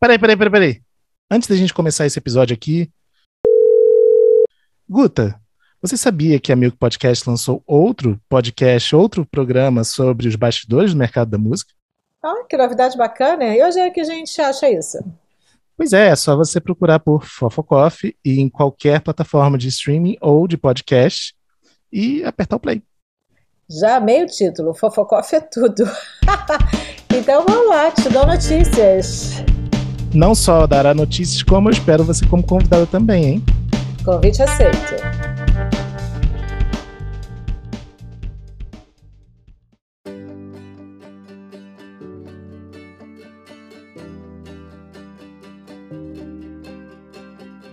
Peraí, peraí, peraí, peraí. Antes da gente começar esse episódio aqui. Guta, você sabia que a Milk Podcast lançou outro podcast, outro programa sobre os bastidores do mercado da música? Ah, que novidade bacana. E onde é que a gente acha isso? Pois é, é só você procurar por Fofocoff e em qualquer plataforma de streaming ou de podcast e apertar o play. Já amei o título, Fofocoff é tudo. então vamos lá, te dou notícias. Não só dará notícias, como eu espero você como convidada também, hein? Convite aceito.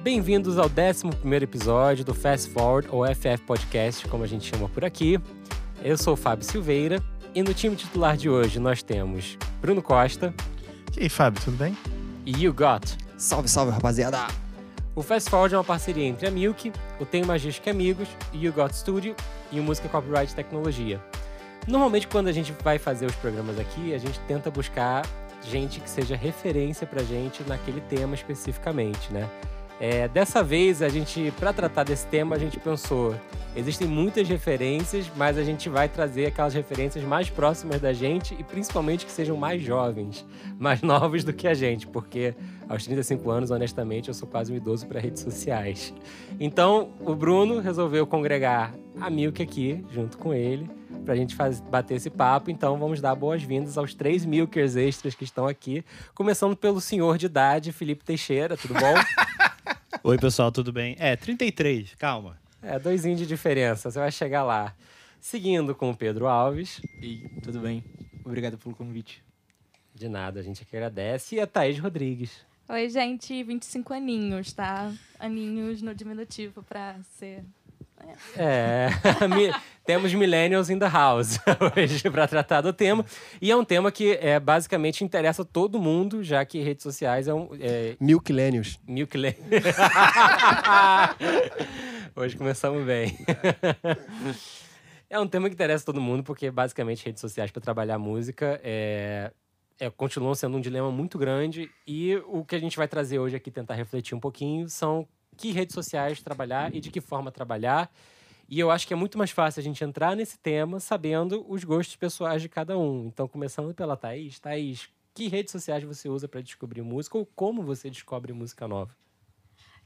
Bem-vindos ao 11 episódio do Fast Forward, ou FF Podcast, como a gente chama por aqui. Eu sou o Fábio Silveira e no time titular de hoje nós temos Bruno Costa. E aí, Fábio, tudo bem? E You Got. Salve, salve, rapaziada! O Fast Forward é uma parceria entre a Milk, o Tem Magística Amigos, o You Got Studio e o Música Copyright Tecnologia. Normalmente, quando a gente vai fazer os programas aqui, a gente tenta buscar gente que seja referência pra gente naquele tema especificamente, né? É, dessa vez, a gente, para tratar desse tema, a gente pensou: existem muitas referências, mas a gente vai trazer aquelas referências mais próximas da gente e principalmente que sejam mais jovens, mais novos do que a gente, porque aos 35 anos, honestamente, eu sou quase um idoso para redes sociais. Então, o Bruno resolveu congregar a Milk aqui, junto com ele, para a gente faz, bater esse papo. Então, vamos dar boas-vindas aos três Milkers extras que estão aqui, começando pelo senhor de idade, Felipe Teixeira, tudo bom? Oi, pessoal, tudo bem? É, 33, calma. É, dois de diferença, você vai chegar lá. Seguindo com o Pedro Alves. E tudo bem? Obrigado pelo convite. De nada, a gente aqui agradece. E a Thaís Rodrigues. Oi, gente, 25 aninhos, tá? Aninhos no diminutivo pra ser é, temos millennials in the house hoje para tratar do tema. E é um tema que é, basicamente interessa todo mundo, já que redes sociais é um. É... Millennials. Millennials. hoje começamos bem. é um tema que interessa todo mundo, porque basicamente redes sociais para trabalhar música é, é, continuam sendo um dilema muito grande. E o que a gente vai trazer hoje aqui, tentar refletir um pouquinho, são que redes sociais trabalhar e de que forma trabalhar. E eu acho que é muito mais fácil a gente entrar nesse tema sabendo os gostos pessoais de cada um. Então, começando pela Thaís. Thaís, que redes sociais você usa para descobrir música ou como você descobre música nova?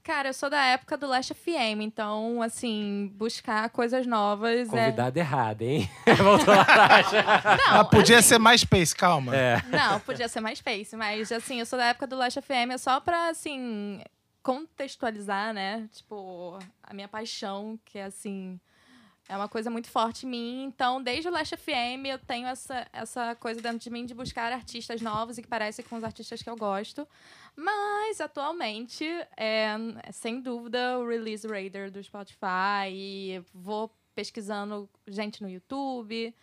Cara, eu sou da época do Last FM, então, assim, buscar coisas novas. É Convidada é... errada, hein? Voltou lá atrás. Não, ah, podia ser mais Space, calma. É. Não, podia ser mais Space, mas, assim, eu sou da época do Last FM, é só pra, assim, contextualizar, né? Tipo, a minha paixão, que é assim. É uma coisa muito forte em mim. Então, desde o Last FM, eu tenho essa, essa coisa dentro de mim de buscar artistas novos e que parecem com os artistas que eu gosto. Mas, atualmente, é, é sem dúvida o Release Radar do Spotify. E vou pesquisando gente no YouTube.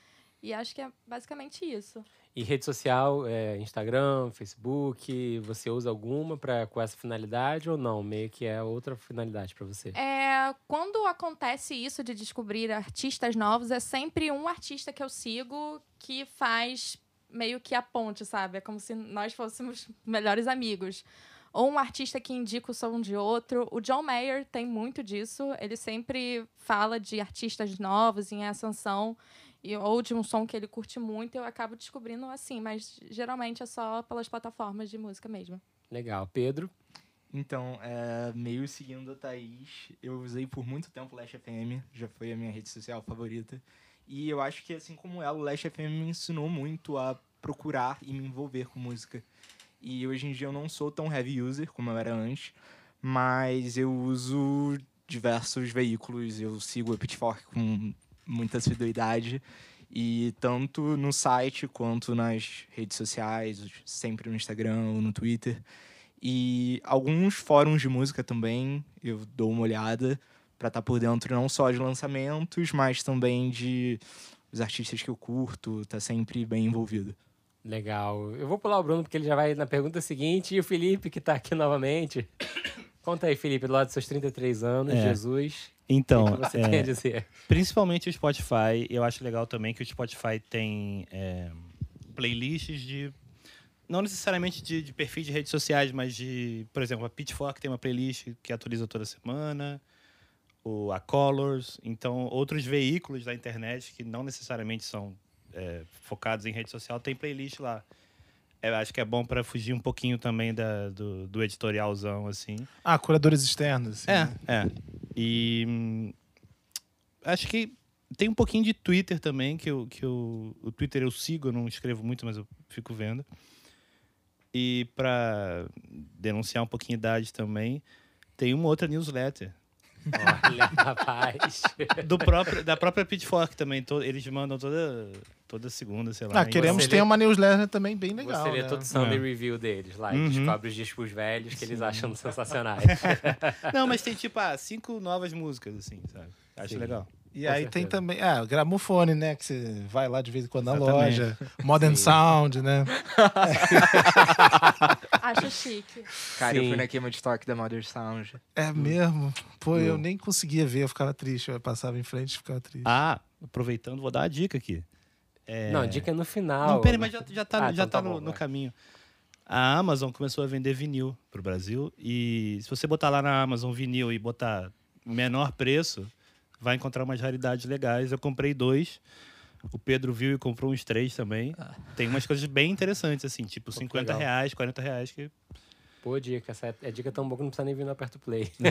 E acho que é basicamente isso. E rede social, é, Instagram, Facebook, você usa alguma para com essa finalidade ou não? Meio que é outra finalidade para você? É, quando acontece isso de descobrir artistas novos, é sempre um artista que eu sigo que faz meio que a ponte, sabe? É como se nós fôssemos melhores amigos. Ou um artista que indica o som de outro. O John Mayer tem muito disso. Ele sempre fala de artistas novos em ascensão e, ou de um som que ele curte muito, eu acabo descobrindo assim, mas geralmente é só pelas plataformas de música mesmo. Legal. Pedro? Então, é, meio seguindo a Thaís, eu usei por muito tempo o Last FM, já foi a minha rede social favorita. E eu acho que, assim como ela, o Last FM me ensinou muito a procurar e me envolver com música. E hoje em dia eu não sou tão heavy user como eu era antes, mas eu uso diversos veículos, eu sigo o Pitchfork com muita assiduidade. E tanto no site quanto nas redes sociais, sempre no Instagram ou no Twitter. E alguns fóruns de música também, eu dou uma olhada para estar tá por dentro não só de lançamentos, mas também de os artistas que eu curto, tá sempre bem envolvido. Legal. Eu vou pular o Bruno porque ele já vai na pergunta seguinte e o Felipe que está aqui novamente. Conta aí, Felipe, do lado dos seus 33 anos, é. Jesus. Então, o que você é, tem a dizer? principalmente o Spotify, eu acho legal também que o Spotify tem é, playlists de não necessariamente de, de perfis de redes sociais, mas de, por exemplo, a Pitchfork tem uma playlist que atualiza toda semana, o, a Colors, então outros veículos da internet que não necessariamente são é, focados em rede social tem playlist lá. Eu acho que é bom para fugir um pouquinho também da, do, do editorialzão, assim. Ah, curadores externos. Assim, É, né? é. E hum, acho que tem um pouquinho de Twitter também, que, eu, que eu, o Twitter eu sigo, eu não escrevo muito, mas eu fico vendo. E para denunciar um pouquinho a idade também, tem uma outra newsletter. Olha, rapaz. Do próprio, da própria Pitchfork também. to- eles mandam toda, toda segunda, sei lá. Ah, em- queremos ter lê- uma newsletter também bem legal. Você lê né? todo o Sunday É. Review deles lá Uhum. descobre os discos velhos que eles acham sensacionais. Não, mas tem tipo ah, cinco novas músicas, assim, sabe? Acho Sim. legal. E Com aí certeza. tem também, ah, o gramofone, né? Que você vai lá de vez em quando na Exatamente. loja. Modern Sim. Sound, né? Acho chique. Cara, eu Sim. fui na queima de estoque da Mother Sound. É mesmo. Pô, eu Hum. nem conseguia ver, eu ficava triste. Eu passava em frente e ficava triste. Ah, aproveitando, vou dar a dica aqui. É... Não, a dica é no final. Não, peraí, mas já, já tá, Ah, já então tá tá no, bom, no vai. caminho. A Amazon começou a vender vinil pro Brasil e se você botar lá na Amazon vinil e botar menor preço, vai encontrar umas raridades legais. Eu comprei dois. O Pedro viu e comprou uns três também. Tem umas coisas bem interessantes, assim, tipo que 50 legal. reais, 40 reais. Que... Pô, dica. Essa é, é dica tão boa que não precisa nem vir no Aperto Play.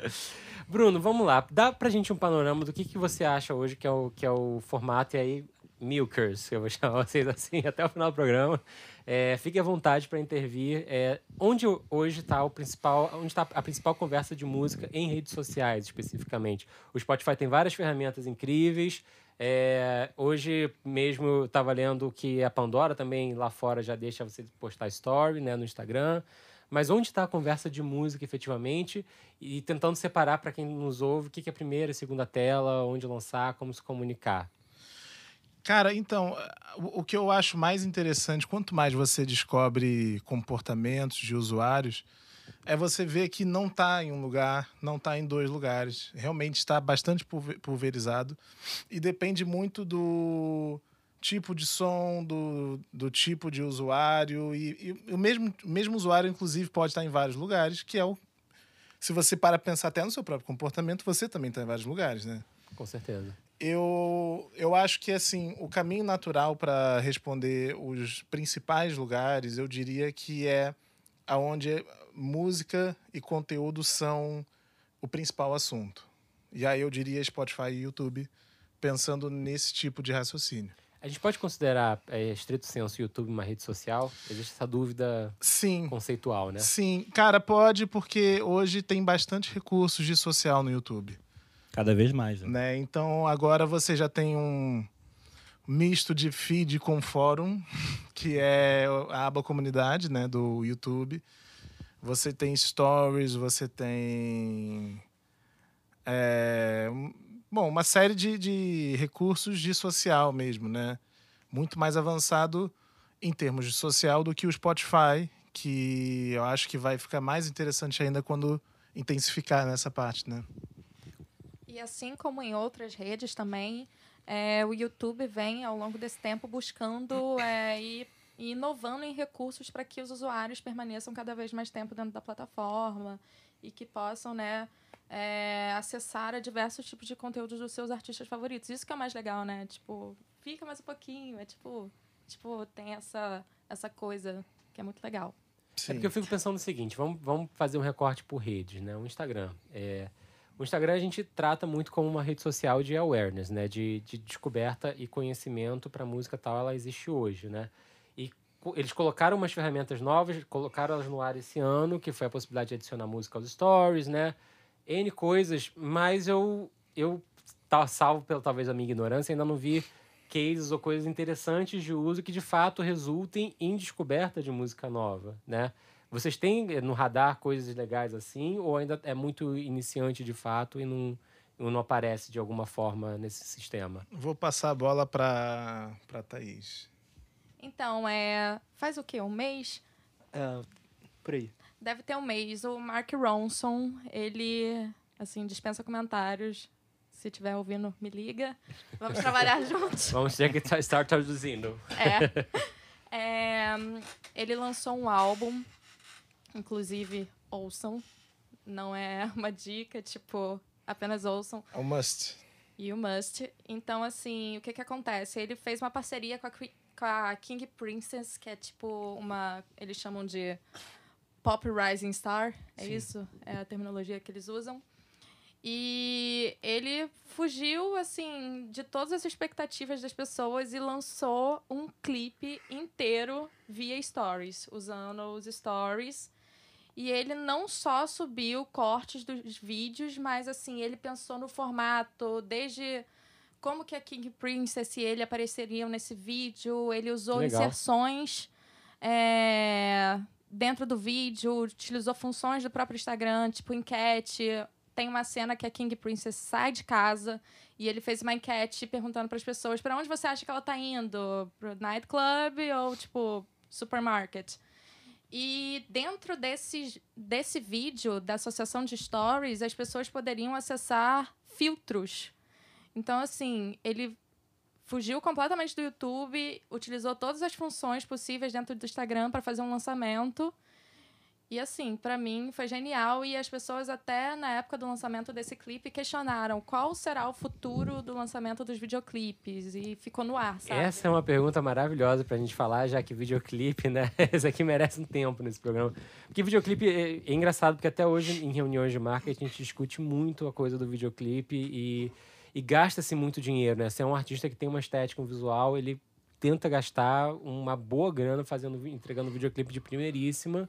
Bruno, vamos lá. Dá pra gente um panorama do que, que você acha hoje que é o, que é o formato e aí, milkers, que eu vou chamar vocês assim até o final do programa. É, fique à vontade para intervir. É, onde hoje está o principal, onde está a principal conversa de música em redes sociais, especificamente? O Spotify tem várias ferramentas incríveis. É, hoje mesmo eu estava lendo que a Pandora também lá fora já deixa você postar story né, no Instagram. Mas onde está a conversa de música efetivamente? E tentando separar para quem nos ouve o que que é a primeira e segunda tela, onde lançar, como se comunicar. Cara, então, o o que eu acho mais interessante, quanto mais você descobre comportamentos de usuários, é você ver que não está em um lugar, não está em dois lugares. Realmente está bastante pulve- pulverizado e depende muito do tipo de som, do, do tipo de usuário. E, e o mesmo, o mesmo usuário, inclusive, pode estar em vários lugares, que é o. Se você para pensar até no seu próprio comportamento, você também está em vários lugares, né? Com certeza. Eu, eu acho que assim o caminho natural para responder os principais lugares, eu diria que é aonde música e conteúdo são o principal assunto. E aí eu diria Spotify e YouTube, pensando nesse tipo de raciocínio. A gente pode considerar, é, estrito senso, o YouTube uma rede social? Existe essa dúvida Sim. conceitual, né? Sim, cara, pode porque hoje tem bastante recursos de social no YouTube. Cada vez mais, né? né? Então agora você já tem um misto de feed com fórum, que é a aba comunidade, né, do YouTube. Você tem stories, você tem é, bom, uma série de, de recursos de social mesmo, né? Muito mais avançado em termos de social do que o Spotify, que eu acho que vai ficar mais interessante ainda quando intensificar nessa parte, né? E assim como em outras redes também, é, o YouTube vem, ao longo desse tempo, buscando é, e, e inovando em recursos para que os usuários permaneçam cada vez mais tempo dentro da plataforma e que possam né, é, acessar a diversos tipos de conteúdos dos seus artistas favoritos. Isso que é o mais legal, né? Tipo, fica mais um pouquinho. É tipo, tipo tem essa, essa coisa que é muito legal. É porque eu fico pensando no seguinte, vamos, vamos fazer um recorte por redes, né? O Instagram. É, o Instagram a gente trata muito como uma rede social de awareness, né? De, de descoberta e conhecimento para música tal, ela existe hoje, né? Eles colocaram umas ferramentas novas, colocaram elas no ar esse ano, que foi a possibilidade de adicionar música aos stories, né? N coisas, mas eu, eu tá, salvo pela talvez a minha ignorância, ainda não vi cases ou coisas interessantes de uso que de fato resultem em descoberta de música nova, né? Vocês têm eh, no radar coisas legais assim ou ainda é muito iniciante de fato e não, não aparece de alguma forma nesse sistema? Vou passar a bola para para Thaís. Então, é, faz o quê? Um mês? É, por aí. Deve ter um mês. O Mark Ronson, ele, assim, dispensa comentários. Se estiver ouvindo, me liga. Vamos trabalhar juntos. Vamos ter que tra- estar traduzindo. É. É, ele lançou um álbum, inclusive ouçam. Não é uma dica, tipo, apenas ouçam. É um must. You must. Então, assim, o que que acontece? Ele fez uma parceria com a, Cri- com a King Princess, que é tipo uma. Eles chamam de Pop Rising Star. É Sim. isso? É a terminologia que eles usam. E ele fugiu, assim, de todas as expectativas das pessoas e lançou um clipe inteiro via stories, usando os stories. E ele não só subiu cortes dos vídeos, mas assim, ele pensou no formato, desde como que a King Princess e ele apareceriam nesse vídeo. Ele usou Legal. inserções é, dentro do vídeo, utilizou funções do próprio Instagram, tipo enquete. Tem uma cena que a King Princess sai de casa e ele fez uma enquete perguntando para as pessoas para onde você acha que ela tá indo? Pro nightclub ou, tipo, supermarket? E dentro desse, desse vídeo da associação de stories, as pessoas poderiam acessar filtros. Então, assim, ele fugiu completamente do YouTube, utilizou todas as funções possíveis dentro do Instagram para fazer um lançamento. E assim, pra mim foi genial e as pessoas até na época do lançamento desse clipe questionaram qual será o futuro do lançamento dos videoclipes e ficou no ar, sabe? Essa é uma pergunta maravilhosa pra gente falar, já que videoclipe, né? Esse aqui merece um tempo nesse programa. Porque videoclipe é, é engraçado, porque até hoje, em reuniões de marketing, a gente discute muito a coisa do videoclipe e, e gasta-se muito dinheiro, né? Se é um artista que tem uma estética, um visual, ele tenta gastar uma boa grana fazendo, entregando videoclipe de primeiríssima.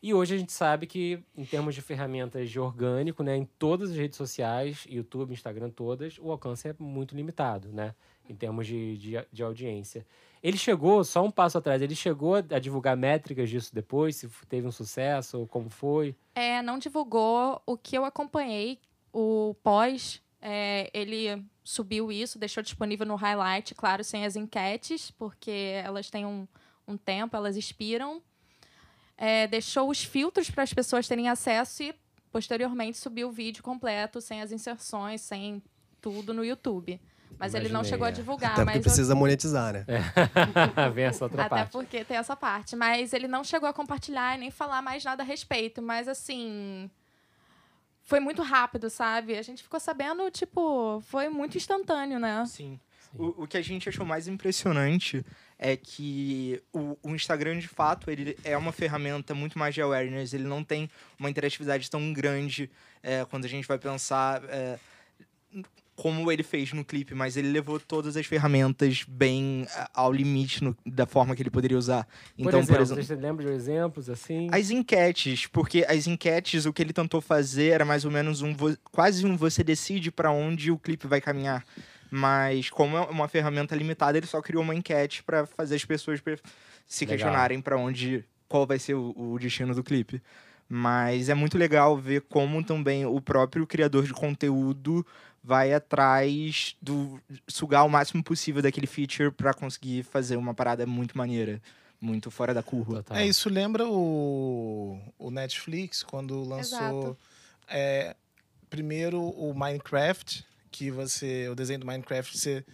E hoje a gente sabe que, em termos de ferramentas de orgânico, né, em todas as redes sociais, YouTube, Instagram, todas, o alcance é muito limitado, né? Em termos de, de, de audiência. Ele chegou, só um passo atrás, ele chegou a divulgar métricas disso depois, se teve um sucesso, ou como foi. É, não divulgou o que eu acompanhei, o pós. É, ele subiu isso, deixou disponível no highlight, claro, sem as enquetes, porque elas têm um, um tempo, elas expiram. É, deixou os filtros para as pessoas terem acesso e, posteriormente, subiu o vídeo completo, sem as inserções, sem tudo no YouTube. Mas ele não Imaginei, chegou a é. divulgar. Até mas porque eu- precisa monetizar, né? Vem essa outra Até parte. porque tem essa parte. Mas ele não chegou a compartilhar e nem falar mais nada a respeito. Mas, assim. Foi muito rápido, sabe? A gente ficou sabendo, tipo, foi muito instantâneo, né? Sim. O, o que a gente achou mais impressionante é que o, o Instagram, de fato, ele é uma ferramenta muito mais de awareness. Ele não tem uma interatividade tão grande é, quando a gente vai pensar é, como ele fez no clipe, mas ele levou todas as ferramentas bem ao limite no- da forma que ele poderia usar. Por Então, exemplo, por exemplo, você lembra de exemplos assim? as enquetes, porque as enquetes, o que ele tentou fazer era mais ou menos um quase um você decide para onde o clipe vai caminhar. Mas como é uma ferramenta limitada, ele só criou uma enquete para fazer as pessoas pe- se Legal. questionarem para onde qual vai ser o, o destino do clipe. Mas é muito legal ver como também o próprio criador de conteúdo vai atrás do sugar o máximo possível daquele feature para conseguir fazer uma parada muito maneira, muito fora da curva. Total. É, isso lembra o, o Netflix, quando lançou é, primeiro o Minecraft, que você. O desenho do Minecraft, você.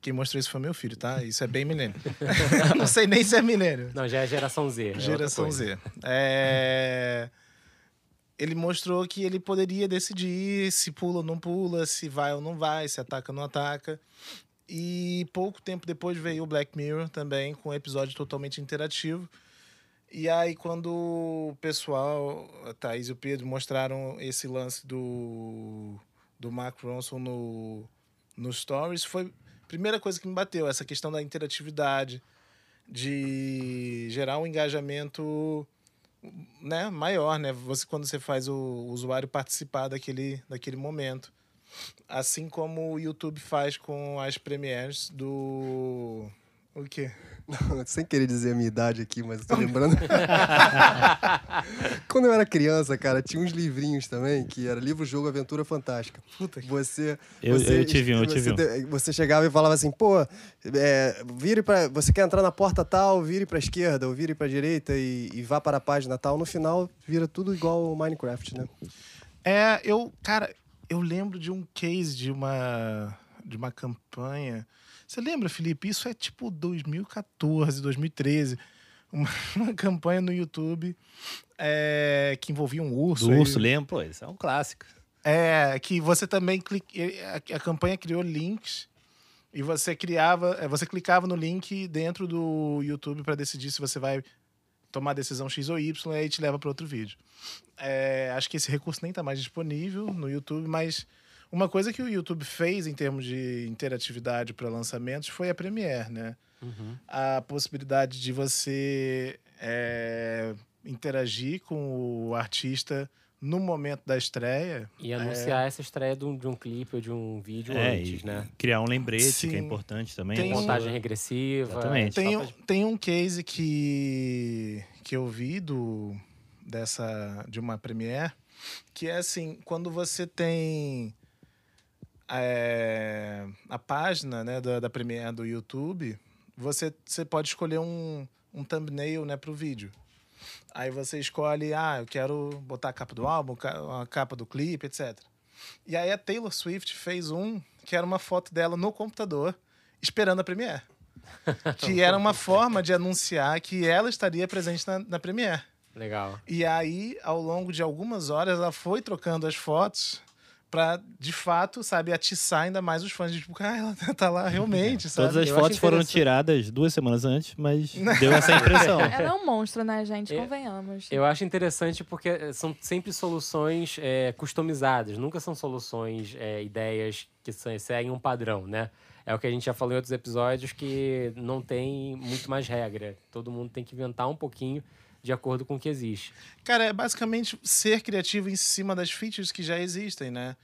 Quem mostrou isso foi meu filho, tá? Isso é bem mineiro. Não sei nem se é mineiro. Não, já é geração Z. é Geração coisa. Z. É, Ele mostrou que ele poderia decidir se pula ou não pula, se vai ou não vai, se ataca ou não ataca. E pouco tempo depois veio o Black Mirror também, com um episódio totalmente interativo. E aí, quando o pessoal, a Thaís e o Pedro, mostraram esse lance do, do Mark Ronson no, no Stories, foi a primeira coisa que me bateu, essa questão da interatividade, de gerar um engajamento né, maior, né? Você, quando você faz o usuário participar daquele, daquele momento. Assim como o YouTube faz com as premieres do. O quê? Sem querer dizer a minha idade aqui, mas eu tô lembrando. Quando eu era criança, cara, tinha uns livrinhos também, que era livro-jogo Aventura Fantástica. Puta que. Você. Eu- você, eu tive um, eu tive você, um. você chegava e falava assim, pô, é, vire para Você quer entrar na porta tal, vire pra esquerda, ou vire pra direita e, e vá para a página tal. No final, vira tudo igual o Minecraft, né? É, eu, cara, eu lembro de um case de uma de uma campanha. Você lembra, Felipe? Isso é tipo 2014, 2013. uma, uma campanha no YouTube é, que envolvia um urso. Do urso, lembro, pô, isso é um clássico. É, que você também clica, a, a campanha criou links e você criava, é, você clicava no link dentro do YouTube para decidir se você vai tomar a decisão X ou Y e aí te leva para outro vídeo. É, acho que esse recurso nem está mais disponível no YouTube, mas uma coisa que o YouTube fez em termos de interatividade para lançamentos foi a Premiere, né? Uhum. A possibilidade de você é, interagir com o artista no momento da estreia. E anunciar essa estreia de um, de um clipe ou de um vídeo É, antes, né? criar um lembrete, que é Sim. importante também. Tem né? um- Montagem regressiva. Exatamente. Tem, um- pra- tem um case que, que eu vi do, dessa, de uma Premiere, que é assim, quando você tem é, a página né, da, da Premiere do YouTube, você, você pode escolher um, um thumbnail né, para o vídeo. Aí você escolhe, ah, eu quero botar a capa do álbum, a capa do clipe, etc. E aí a Taylor Swift fez um que era uma foto dela no computador, esperando a Premiere. que era uma forma de anunciar que ela estaria presente na, na Premiere. Legal. E aí, ao longo de algumas horas, ela foi trocando as fotos pra, de fato, sabe, atiçar ainda mais os fãs. De, tipo, ah, ela tá lá realmente, sabe? Todas as Eu fotos foram tiradas duas semanas antes, mas deu essa impressão. Ela é um monstro, né, gente? É. Convenhamos. Eu acho interessante porque eh, são sempre soluções é, customizadas, nunca são soluções, é, ideias que são- seguem um padrão, né? É o que a gente já falou em outros episódios que não tem muito mais regra. Todo mundo tem que inventar um pouquinho de acordo com o que existe. Cara, é basicamente ser criativo em cima das features que já existem, né?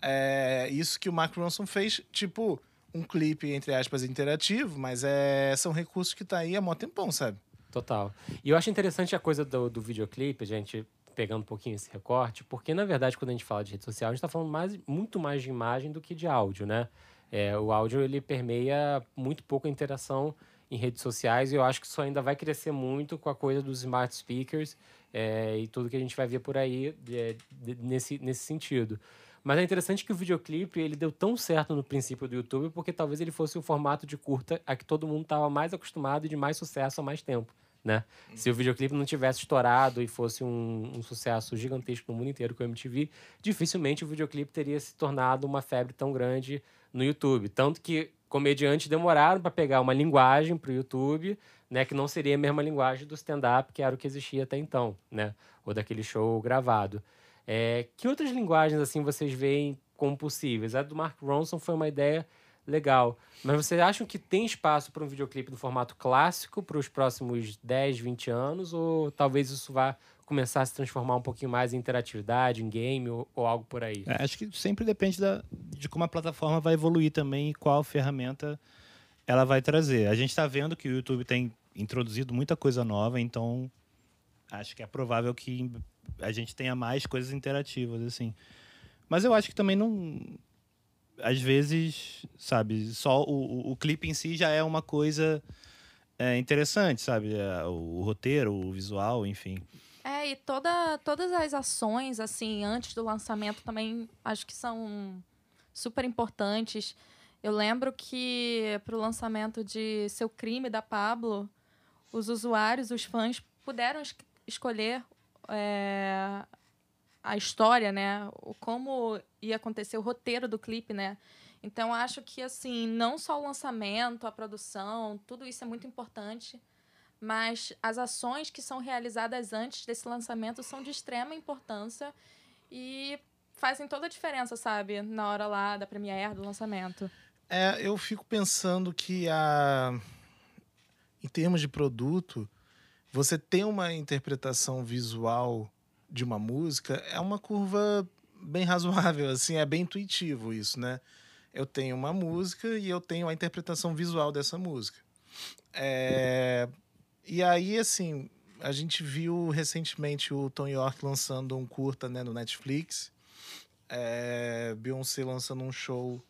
É isso que o Mark Ronson fez, tipo, um clipe, entre aspas, interativo, mas é, são recursos que tá aí há mó tempão, sabe? Total. E eu acho interessante a coisa do, do videoclipe, a gente pegando um pouquinho esse recorte, porque na verdade quando a gente fala de rede social, a gente está falando mais, muito mais de imagem do que de áudio, né? É, o áudio ele permeia muito pouco a interação em redes sociais e eu acho que isso ainda vai crescer muito com a coisa dos smart speakers é, e tudo que a gente vai ver por aí é, nesse, nesse sentido. Mas é interessante que o videoclipe ele deu tão certo no princípio do YouTube porque talvez ele fosse o formato de curta a que todo mundo estava mais acostumado e de mais sucesso há mais tempo, né? Se o videoclipe não tivesse estourado e fosse um, um sucesso gigantesco no mundo inteiro com o MTV, dificilmente o videoclipe teria se tornado uma febre tão grande no YouTube. Tanto que comediantes demoraram para pegar uma linguagem para o YouTube, né, que não seria a mesma linguagem do stand-up, que era o que existia até então, né? Ou daquele show gravado. É, que outras linguagens assim vocês veem como possíveis? A do Mark Ronson foi uma ideia legal. Mas vocês acham que tem espaço para um videoclipe no formato clássico para os próximos 10, 20 anos? Ou talvez isso vá começar a se transformar um pouquinho mais em interatividade, em game ou, ou algo por aí? É, acho que sempre depende da, de como a plataforma vai evoluir também e qual ferramenta ela vai trazer. A gente está vendo que o YouTube tem introduzido muita coisa nova, então acho que é provável que a gente tenha mais coisas interativas, assim. Mas eu acho que também não. Às vezes, sabe, só o, o, o clipe em si já é uma coisa é, interessante, sabe? É, O, o roteiro, o visual, enfim. É, e toda, todas as ações, assim, antes do lançamento também acho que são super importantes. Eu lembro que pro lançamento de Seu Crime da Pablo, os usuários, os fãs, puderam es- escolher é, a história, né? O, como ia acontecer o roteiro do clipe, né? Então acho que assim, não só o lançamento, a produção, tudo isso é muito importante mas as ações que são realizadas antes desse lançamento são de extrema importância e fazem toda a diferença, sabe? Na hora lá da premiere, do lançamento. É, eu fico pensando que a em termos de produto, você ter uma interpretação visual de uma música é uma curva bem razoável, assim, é bem intuitivo isso, né? Eu tenho uma música e eu tenho a interpretação visual dessa música. É, E aí, assim, a gente viu recentemente o Tom York lançando um curta né, no Netflix, é, Beyoncé lançando um show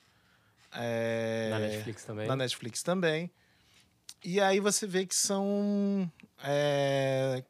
é, Na Netflix também? na Netflix também. E aí você vê que são. é,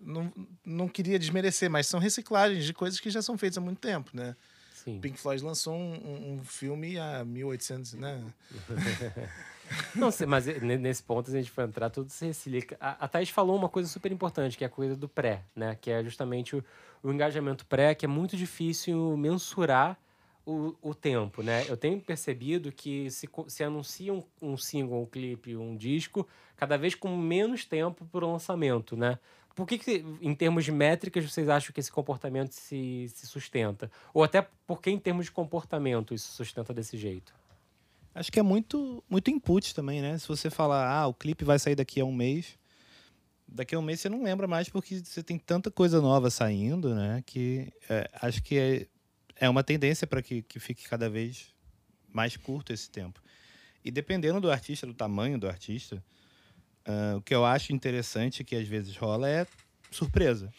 não, não queria desmerecer, mas são reciclagens de coisas que já são feitas há muito tempo, né? Sim. Pink Floyd lançou um, um- um filme há 1800, né? Não mas eh, ne- nesse ponto, a gente for entrar, tudo se recilica. A, a Thaís falou uma coisa super importante, que é a coisa do pré, né? Que é justamente o, o engajamento pré, que é muito difícil mensurar o, o tempo, né? Eu tenho percebido que se, se anuncia um, um single, um clipe, um disco, cada vez com menos tempo para o lançamento, né? Por que, que, em termos de métricas, vocês acham que esse comportamento se, se sustenta? Ou até por que, em termos de comportamento, isso sustenta desse jeito? Acho que é muito, muito input também, né? Se você falar, ah, o clipe vai sair daqui a um mês, daqui a um mês você não lembra mais porque você tem tanta coisa nova saindo, né? Que é, acho que é, é uma tendência para que, que fique cada vez mais curto esse tempo. E dependendo do artista, do tamanho do artista, ah, o que eu acho interessante que às vezes rola é surpresa.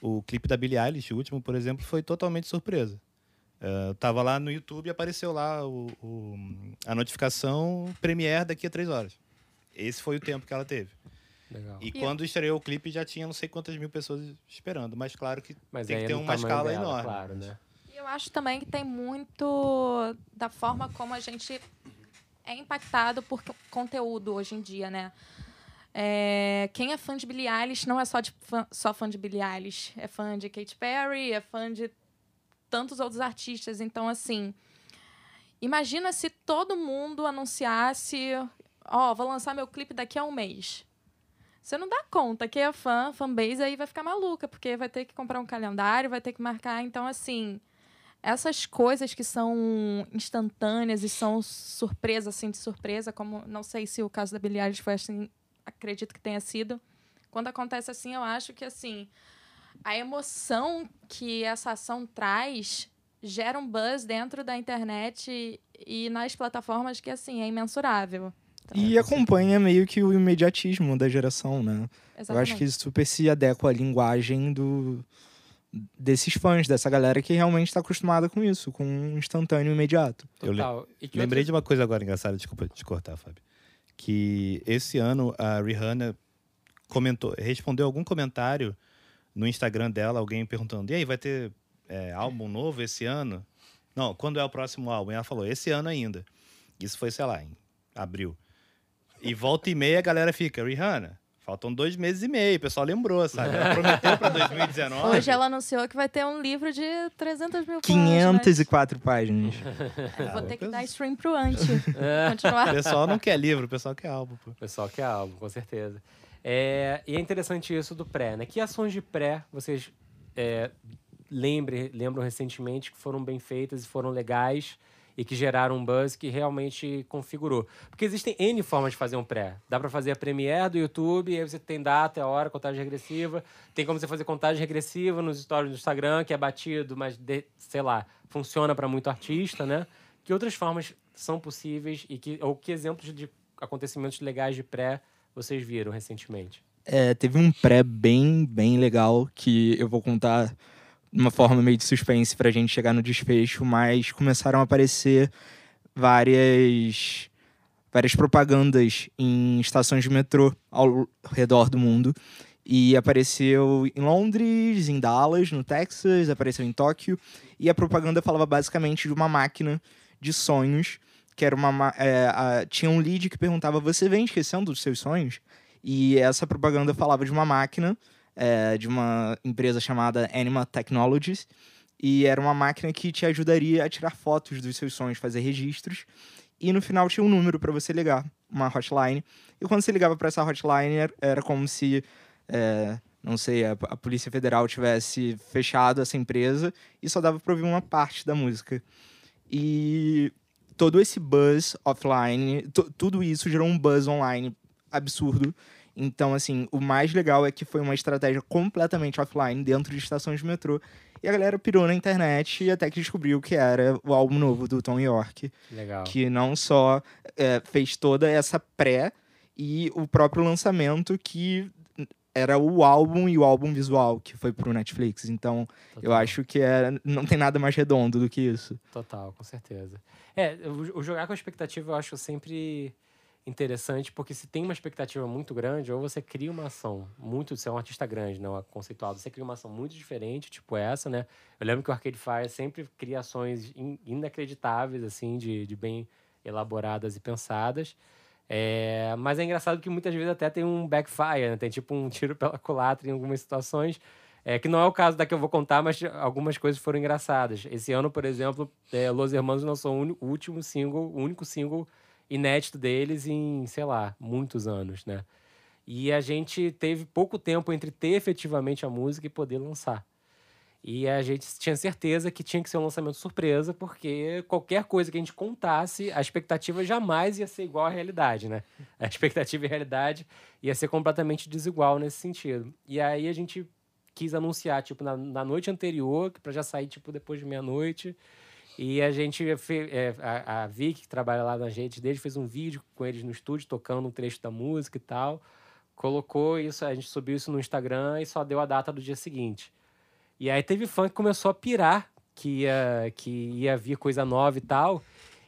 O clipe da Billie Eilish, o último, por exemplo, foi totalmente surpresa. Eu tava lá no YouTube e apareceu lá o, o- a notificação Premiere daqui a três horas. Esse foi o tempo que ela teve. Legal. E E quando estreou o clipe já tinha não sei quantas mil pessoas esperando. Mas claro que Mas tem que ter uma escala dela, enorme. Claro, né? E eu acho também que tem muito da forma como a gente é impactado por co- conteúdo hoje em dia, né? É, quem é fã de Billie Eilish não é só, de fã, só fã de Billie Eilish. É fã de Katy Perry, é fã de tantos outros artistas. Então, assim, imagina se todo mundo anunciasse: Ó, vou lançar meu clipe daqui a um mês. Você não dá conta que é fã, fanbase aí vai ficar maluca, porque vai ter que comprar um calendário, vai ter que marcar. Então, assim, essas coisas que são instantâneas e são surpresa, assim, de surpresa, como não sei se o caso da Billie Eilish foi assim, acredito que tenha sido. Quando acontece assim, eu acho que, assim, a emoção que essa ação traz gera um buzz dentro da internet e, e nas plataformas que, assim, é imensurável. E acompanha meio que o imediatismo da geração, né? Eu acho que isso super se adequa à linguagem do desses fãs, dessa galera que realmente está acostumada com isso, com um instantâneo imediato. Eu le- Total. E que Lembrei outras- de uma coisa agora engraçada, desculpa te cortar, Fábio. Que esse ano a Rihanna comentou, respondeu algum comentário no Instagram dela, alguém perguntando: e aí, vai ter é, álbum novo esse ano? Não, quando é o próximo álbum? E ela falou: esse ano ainda. Isso foi, sei lá, em abril. E volta e meia a galera fica: Rihanna, faltam dois meses e meio. O pessoal lembrou, sabe? Ela prometeu pra 2019. Hoje ela anunciou que vai ter um livro de 300 mil páginas. 504 páginas. Vou ter que dar stream pro. O Continuar. pessoal não quer livro, o pessoal quer álbum. Pô. O pessoal quer álbum, com certeza. É, e é interessante isso do pré, né? Que ações de pré vocês é, lembre, lembram recentemente que foram bem feitas e foram legais e que geraram um buzz que realmente configurou? Porque existem N formas de fazer um pré. Dá pra fazer a Premiere do YouTube, aí você tem data, é hora, contagem regressiva. Tem como você fazer contagem regressiva nos stories do Instagram, que é batido, mas, de- sei lá, funciona pra muito artista, né? Que outras formas são possíveis e que, ou que exemplos de acontecimentos legais de pré vocês viram recentemente? É, teve um pré bem, bem legal que eu vou contar de uma forma meio de suspense pra gente chegar no desfecho, mas começaram a aparecer várias várias propagandas em estações de metrô ao redor do mundo. E apareceu em Londres, em Dallas, no Texas, apareceu em Tóquio. E a propaganda falava basicamente de uma máquina de sonhos, que era uma. ma- é, a- tinha um lead que perguntava: Você vem esquecendo dos seus sonhos? E essa propaganda falava de uma máquina, é, de uma empresa chamada Anima Technologies. E era uma máquina que te ajudaria a tirar fotos dos seus sonhos, fazer registros. E no final tinha um número para você ligar, uma hotline. E quando você ligava para essa hotline, era, era como se, é, não sei, a, a Polícia Federal tivesse fechado essa empresa e só dava para ouvir uma parte da música. E todo esse buzz offline, tu- tudo isso gerou um buzz online absurdo. Então, assim, o mais legal é que foi uma estratégia completamente offline dentro de estações de metrô. E a galera pirou na internet e até que descobriu que era o álbum novo do Tom York. Legal. Que não só é, fez toda essa pré e o próprio lançamento que era o álbum e o álbum visual que foi pro Netflix. Então, eu Total. acho que é, não tem nada mais redondo do que isso. Total, com certeza. É, o, jogar com a expectativa eu acho sempre interessante, porque se tem uma expectativa muito grande, ou você cria uma ação muito. Você é um artista grande, não é conceituado, você cria uma ação muito diferente, tipo essa, né? Eu lembro que o Arcade Fire sempre cria ações in- inacreditáveis, assim, de, de bem elaboradas e pensadas. É, mas é engraçado que muitas vezes até tem um backfire, né? Tem tipo um tiro pela culatra em algumas situações. É, que não é o caso da que eu vou contar, mas algumas coisas foram engraçadas. Esse ano, por exemplo, é, Los Hermanos lançou o último single, o único single inédito deles em, sei lá, muitos anos, né? E a gente teve pouco tempo entre ter efetivamente a música e poder lançar. E a gente tinha certeza que tinha que ser um lançamento surpresa, porque qualquer coisa que a gente contasse, a expectativa jamais ia ser igual à realidade, né? A expectativa e a realidade ia ser completamente desigual nesse sentido. E aí a gente quis anunciar, tipo, na, na noite anterior, para já sair, tipo, depois de meia-noite. E a gente, fez, é, a, a Vicky, que trabalha lá na gente deles, fez um vídeo com eles no estúdio, tocando um trecho da música e tal. Colocou isso, a gente subiu isso no Instagram e só deu a data do dia seguinte. E aí teve fã que começou a pirar que ia, que ia vir coisa nova e tal.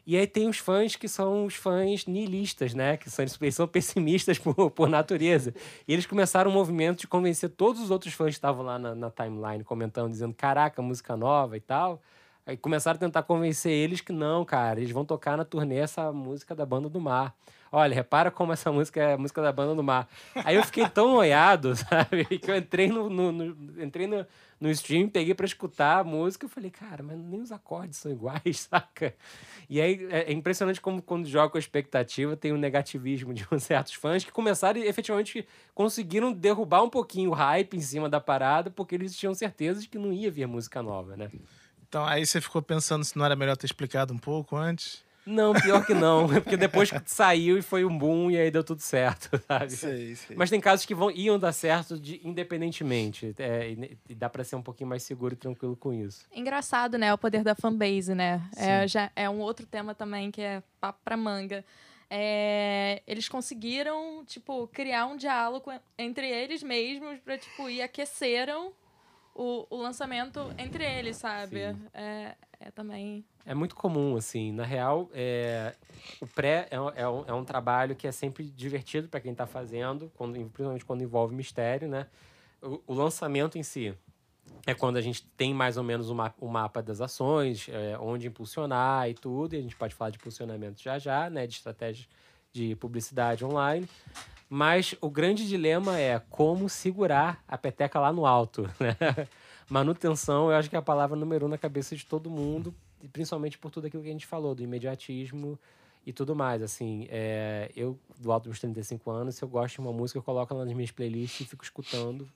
E aí tem os fãs que são os fãs nihilistas, né? Que são, eles são pessimistas por, por natureza. E eles começaram um movimento de convencer todos os outros fãs que estavam lá na, na timeline comentando, dizendo, caraca, música nova e tal. Aí começaram a tentar convencer eles que não, cara, eles vão tocar na turnê essa música da Banda do Mar. Olha, repara como essa música é a música da Banda do Mar. Aí eu fiquei tão noiado, sabe? Que eu entrei no, no, no entrei no, no stream, peguei para escutar a música e falei, cara, mas nem os acordes são iguais, saca? E aí é, é impressionante como quando joga com a expectativa tem um negativismo de certos fãs que começaram e efetivamente conseguiram derrubar um pouquinho o hype em cima da parada porque eles tinham certeza de que não ia vir música nova, né? Então aí você ficou pensando se não era melhor ter explicado um pouco antes? Não, pior que não. Porque depois que saiu e foi um boom e aí deu tudo certo, sabe? Sei, sei. Mas tem casos que vão, iam dar certo de, independentemente. É, e, e, dá pra ser um pouquinho mais seguro e tranquilo com isso. Engraçado, né? O poder da fanbase, né? É, já, é um outro tema também que é papo pra manga. É, eles conseguiram, tipo, criar um diálogo entre eles mesmos pra, tipo, e aqueceram o, o lançamento entre eles, sabe? É, é também é muito comum, assim. Na real, é, o pré é, é, um, é um trabalho que é sempre divertido para quem está fazendo, quando, principalmente quando envolve mistério, né? O, o, lançamento em si é quando a gente tem mais ou menos o, ma o mapa das ações, é, onde impulsionar e tudo, e a gente pode falar de impulsionamento já já, né? De estratégia de publicidade online. Mas o grande dilema é como segurar a peteca lá no alto, né? Manutenção, eu acho que é a palavra número um na cabeça de todo mundo, principalmente por tudo aquilo que a gente falou, do imediatismo e tudo mais. Assim, é, eu, do alto dos 35 anos, se eu gosto de uma música, eu coloco ela nas minhas playlists e fico escutando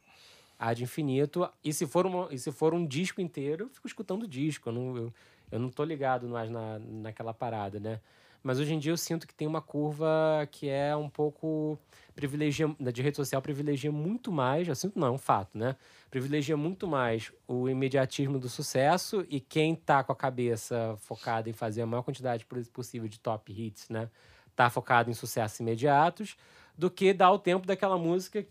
a de infinito. E se for, uma, e se for um disco inteiro, eu fico escutando o disco. Eu não, eu, eu não tô ligado mais na, naquela parada, né? Mas hoje em dia eu sinto que tem uma curva que é um pouco privilegia de rede social privilegia muito mais, assim não é um fato, né? Privilegia muito mais o imediatismo do sucesso e quem tá com a cabeça focada em fazer a maior quantidade possível de top hits, né? Tá focado em sucessos imediatos, do que dar o tempo daquela música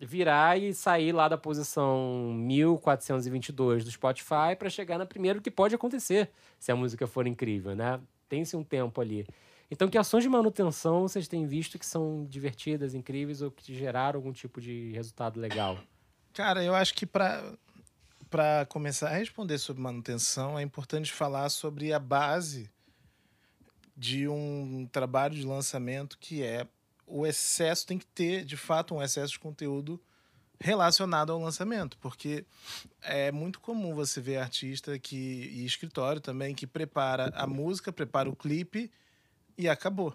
virar e sair lá da posição 1422 do Spotify para chegar na primeira, o que pode acontecer se a música for incrível, né? Tem-se um tempo ali. Então, que ações de manutenção vocês têm visto que são divertidas, incríveis ou que geraram algum tipo de resultado legal? Cara, eu acho que para para começar a responder sobre manutenção, é importante falar sobre a base de um trabalho de lançamento que é o excesso tem que ter, de fato, um excesso de conteúdo relacionado ao lançamento, porque é muito comum você ver artista que e escritório também que prepara a música, prepara o clipe e acabou.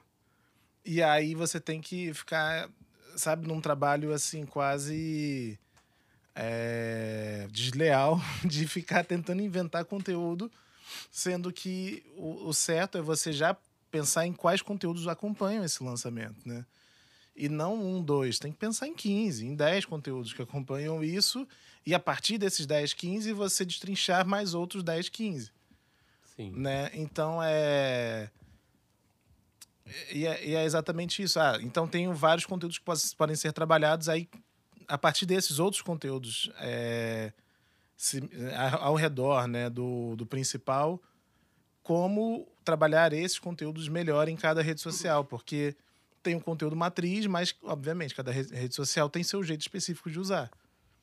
E aí você tem que ficar, sabe, num trabalho assim quase é, desleal de ficar tentando inventar conteúdo, sendo que o, o, certo é você já pensar em quais conteúdos acompanham esse lançamento, né? E não um, dois, tem que pensar em 15, em 10 conteúdos que acompanham isso, e a partir desses 10, 15, você destrinchar mais outros 10, 15. Sim. Né? Então é e é, e é, exatamente isso. Ah, então tem vários conteúdos que podem ser trabalhados aí a partir desses outros conteúdos é, se, ao redor né, do, do principal, como trabalhar esses conteúdos melhor em cada rede social, porque tem um conteúdo matriz, mas, obviamente, cada rede social tem seu jeito específico de usar.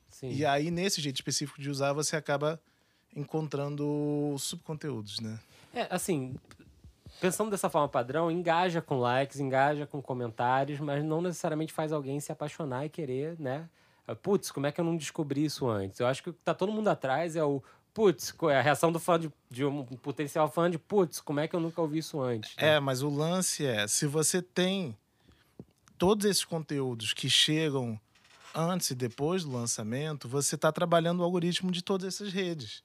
Sim. E aí, nesse jeito específico de usar, você acaba encontrando subconteúdos, né? É, assim, pensando dessa forma padrão, engaja com likes, engaja com comentários, mas não necessariamente faz alguém se apaixonar e querer, né? Putz, como é que eu não descobri isso antes? Eu acho que o que tá todo mundo atrás é o putz, é a reação do fã de, de um potencial fã de putz, como é que eu nunca ouvi isso antes? né? É, mas o lance é, se você tem todos esses conteúdos que chegam antes e depois do lançamento, você está trabalhando o algoritmo de todas essas redes.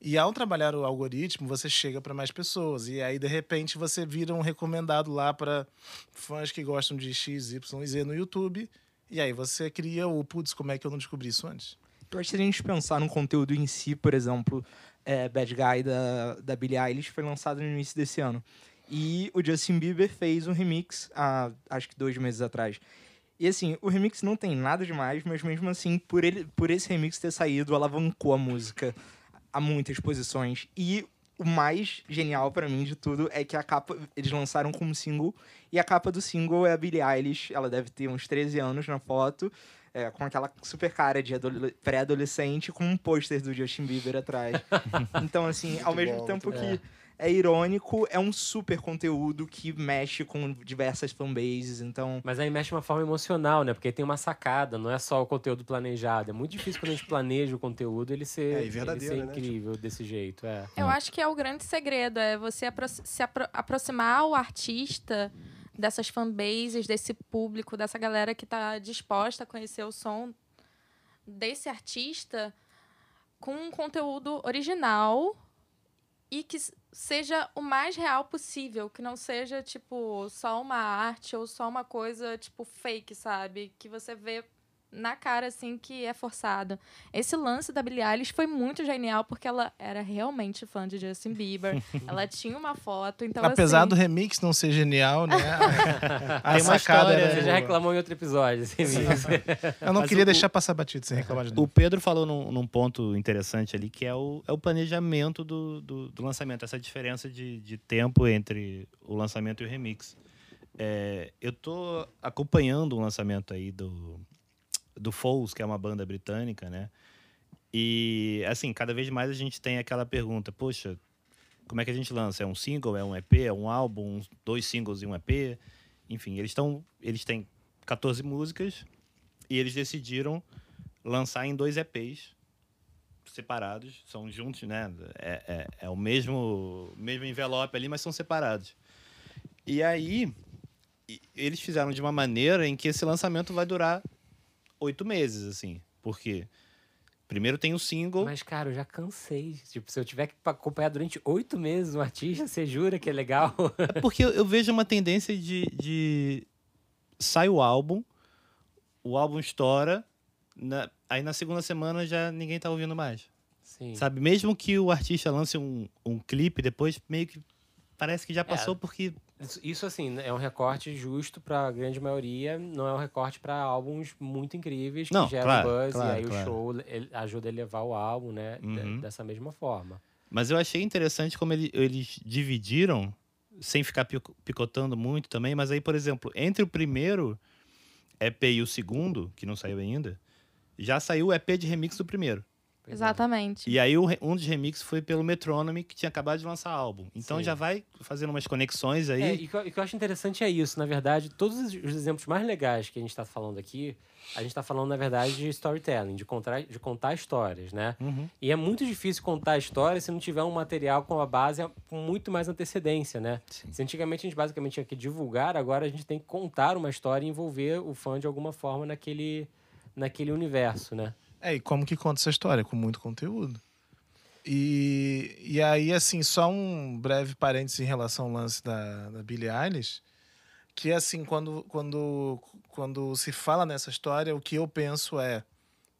E ao trabalhar o algoritmo, você chega para mais pessoas. E aí, de repente, você vira um recomendado lá para fãs que gostam de X, Y e Z no YouTube. E aí você cria o putz, como é que eu não descobri isso antes? Eu acho que se a gente pensar no conteúdo em si, por exemplo, é, Bad Guy da, da Billie Eilish foi lançado no início desse ano. E o Justin Bieber fez um remix há acho que dois meses atrás. E assim, o remix não tem nada demais, mas mesmo assim, por, ele, por esse remix ter saído, alavancou a música a muitas posições. E o mais genial pra mim de tudo é que a capa eles lançaram como single e a capa do single é a Billie Eilish, ela deve ter uns 13 anos na foto, é, com aquela super cara de adole- pré-adolescente com um pôster do Justin Bieber atrás. então assim, ao mesmo bom, tempo que é irônico, é um super conteúdo que mexe com diversas fanbases, então Mas aí mexe de uma forma emocional, né? Porque tem uma sacada, não é só o conteúdo planejado. É muito difícil quando a gente planeja o conteúdo ele ser, É, e ele verdadeiro, ser né? incrível desse jeito. É. Eu acho que é o grande segredo, é você apro- se apro- aproximar o artista dessas fanbases, desse público, dessa galera que está disposta a conhecer o som desse artista com um conteúdo original e que seja o mais real possível, que não seja tipo só uma arte ou só uma coisa tipo fake, sabe? Que você vê na cara assim que é forçado. Esse lance da Billie Eilish foi muito genial porque ela era realmente fã de Justin Bieber. ela tinha uma foto, então Apesar assim, do remix não ser genial, né? A, Tem uma sacada história, Você já reclamou em outro episódio. Assim. Eu não Mas queria o- deixar passar batido sem reclamar de O novo. Pedro falou num, num ponto interessante ali, que é o, é o planejamento do, do, do lançamento, essa diferença de, de tempo entre o lançamento e o remix. É, eu tô acompanhando o lançamento aí do, do Foles, que é uma banda britânica, né? E, assim, cada vez mais a gente tem aquela pergunta, poxa, como é que a gente lança? É um single, é um EP, é um álbum, dois singles e um EP? Enfim, eles estão eles têm 14 músicas e eles decidiram lançar em dois EPs separados, são juntos, né? É, é, é o mesmo, mesmo envelope ali, mas são separados. E aí, eles fizeram de uma maneira em que esse lançamento vai durar oito meses, assim. Porque primeiro tem o single. Mas, cara, eu já cansei. Tipo, se eu tiver que acompanhar durante oito meses um artista, você jura que é legal? É porque eu, vejo uma tendência de, de. Sai o álbum, o álbum estoura, na- aí na segunda semana já ninguém tá ouvindo mais. Sim. Sabe? Mesmo que o artista lance um, um clipe depois, meio que parece que já passou porque. Isso, assim, é um recorte justo pra grande maioria, não é um recorte pra álbuns muito incríveis que Não, geram claro, buzz claro, e aí claro. o show ele- ajuda a elevar o álbum, né? Uhum. dessa mesma forma. Mas eu achei interessante como ele- eles dividiram, sem ficar pico- picotando muito também. Mas aí, por exemplo, entre o primeiro EP e o segundo, que não saiu ainda, já saiu o EP de remix do primeiro. Pois é. exatamente. E aí um dos remixes foi pelo Metronome, que tinha acabado de lançar álbum. Então Sim. já vai fazendo umas conexões aí. É, e o que eu- acho interessante é isso. Na verdade, todos os os exemplos mais legais que a gente está falando aqui, a gente está falando, na verdade, de storytelling, de contar, de contar histórias, né? Uhum. E é muito difícil contar história se não tiver um material com a base com muito mais antecedência, né? Se antigamente a gente basicamente tinha que divulgar, agora a gente tem que contar uma história e envolver o fã de alguma forma naquele, naquele universo, né? É, e como que conta essa história? Com muito conteúdo. E, e aí, assim, só um breve parênteses em relação ao lance da, da Billie Eilish, que, assim, quando, quando, quando se fala nessa história, o que eu penso é,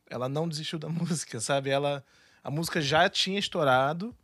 ela não desistiu da música, sabe? Ela, a música já tinha estourado,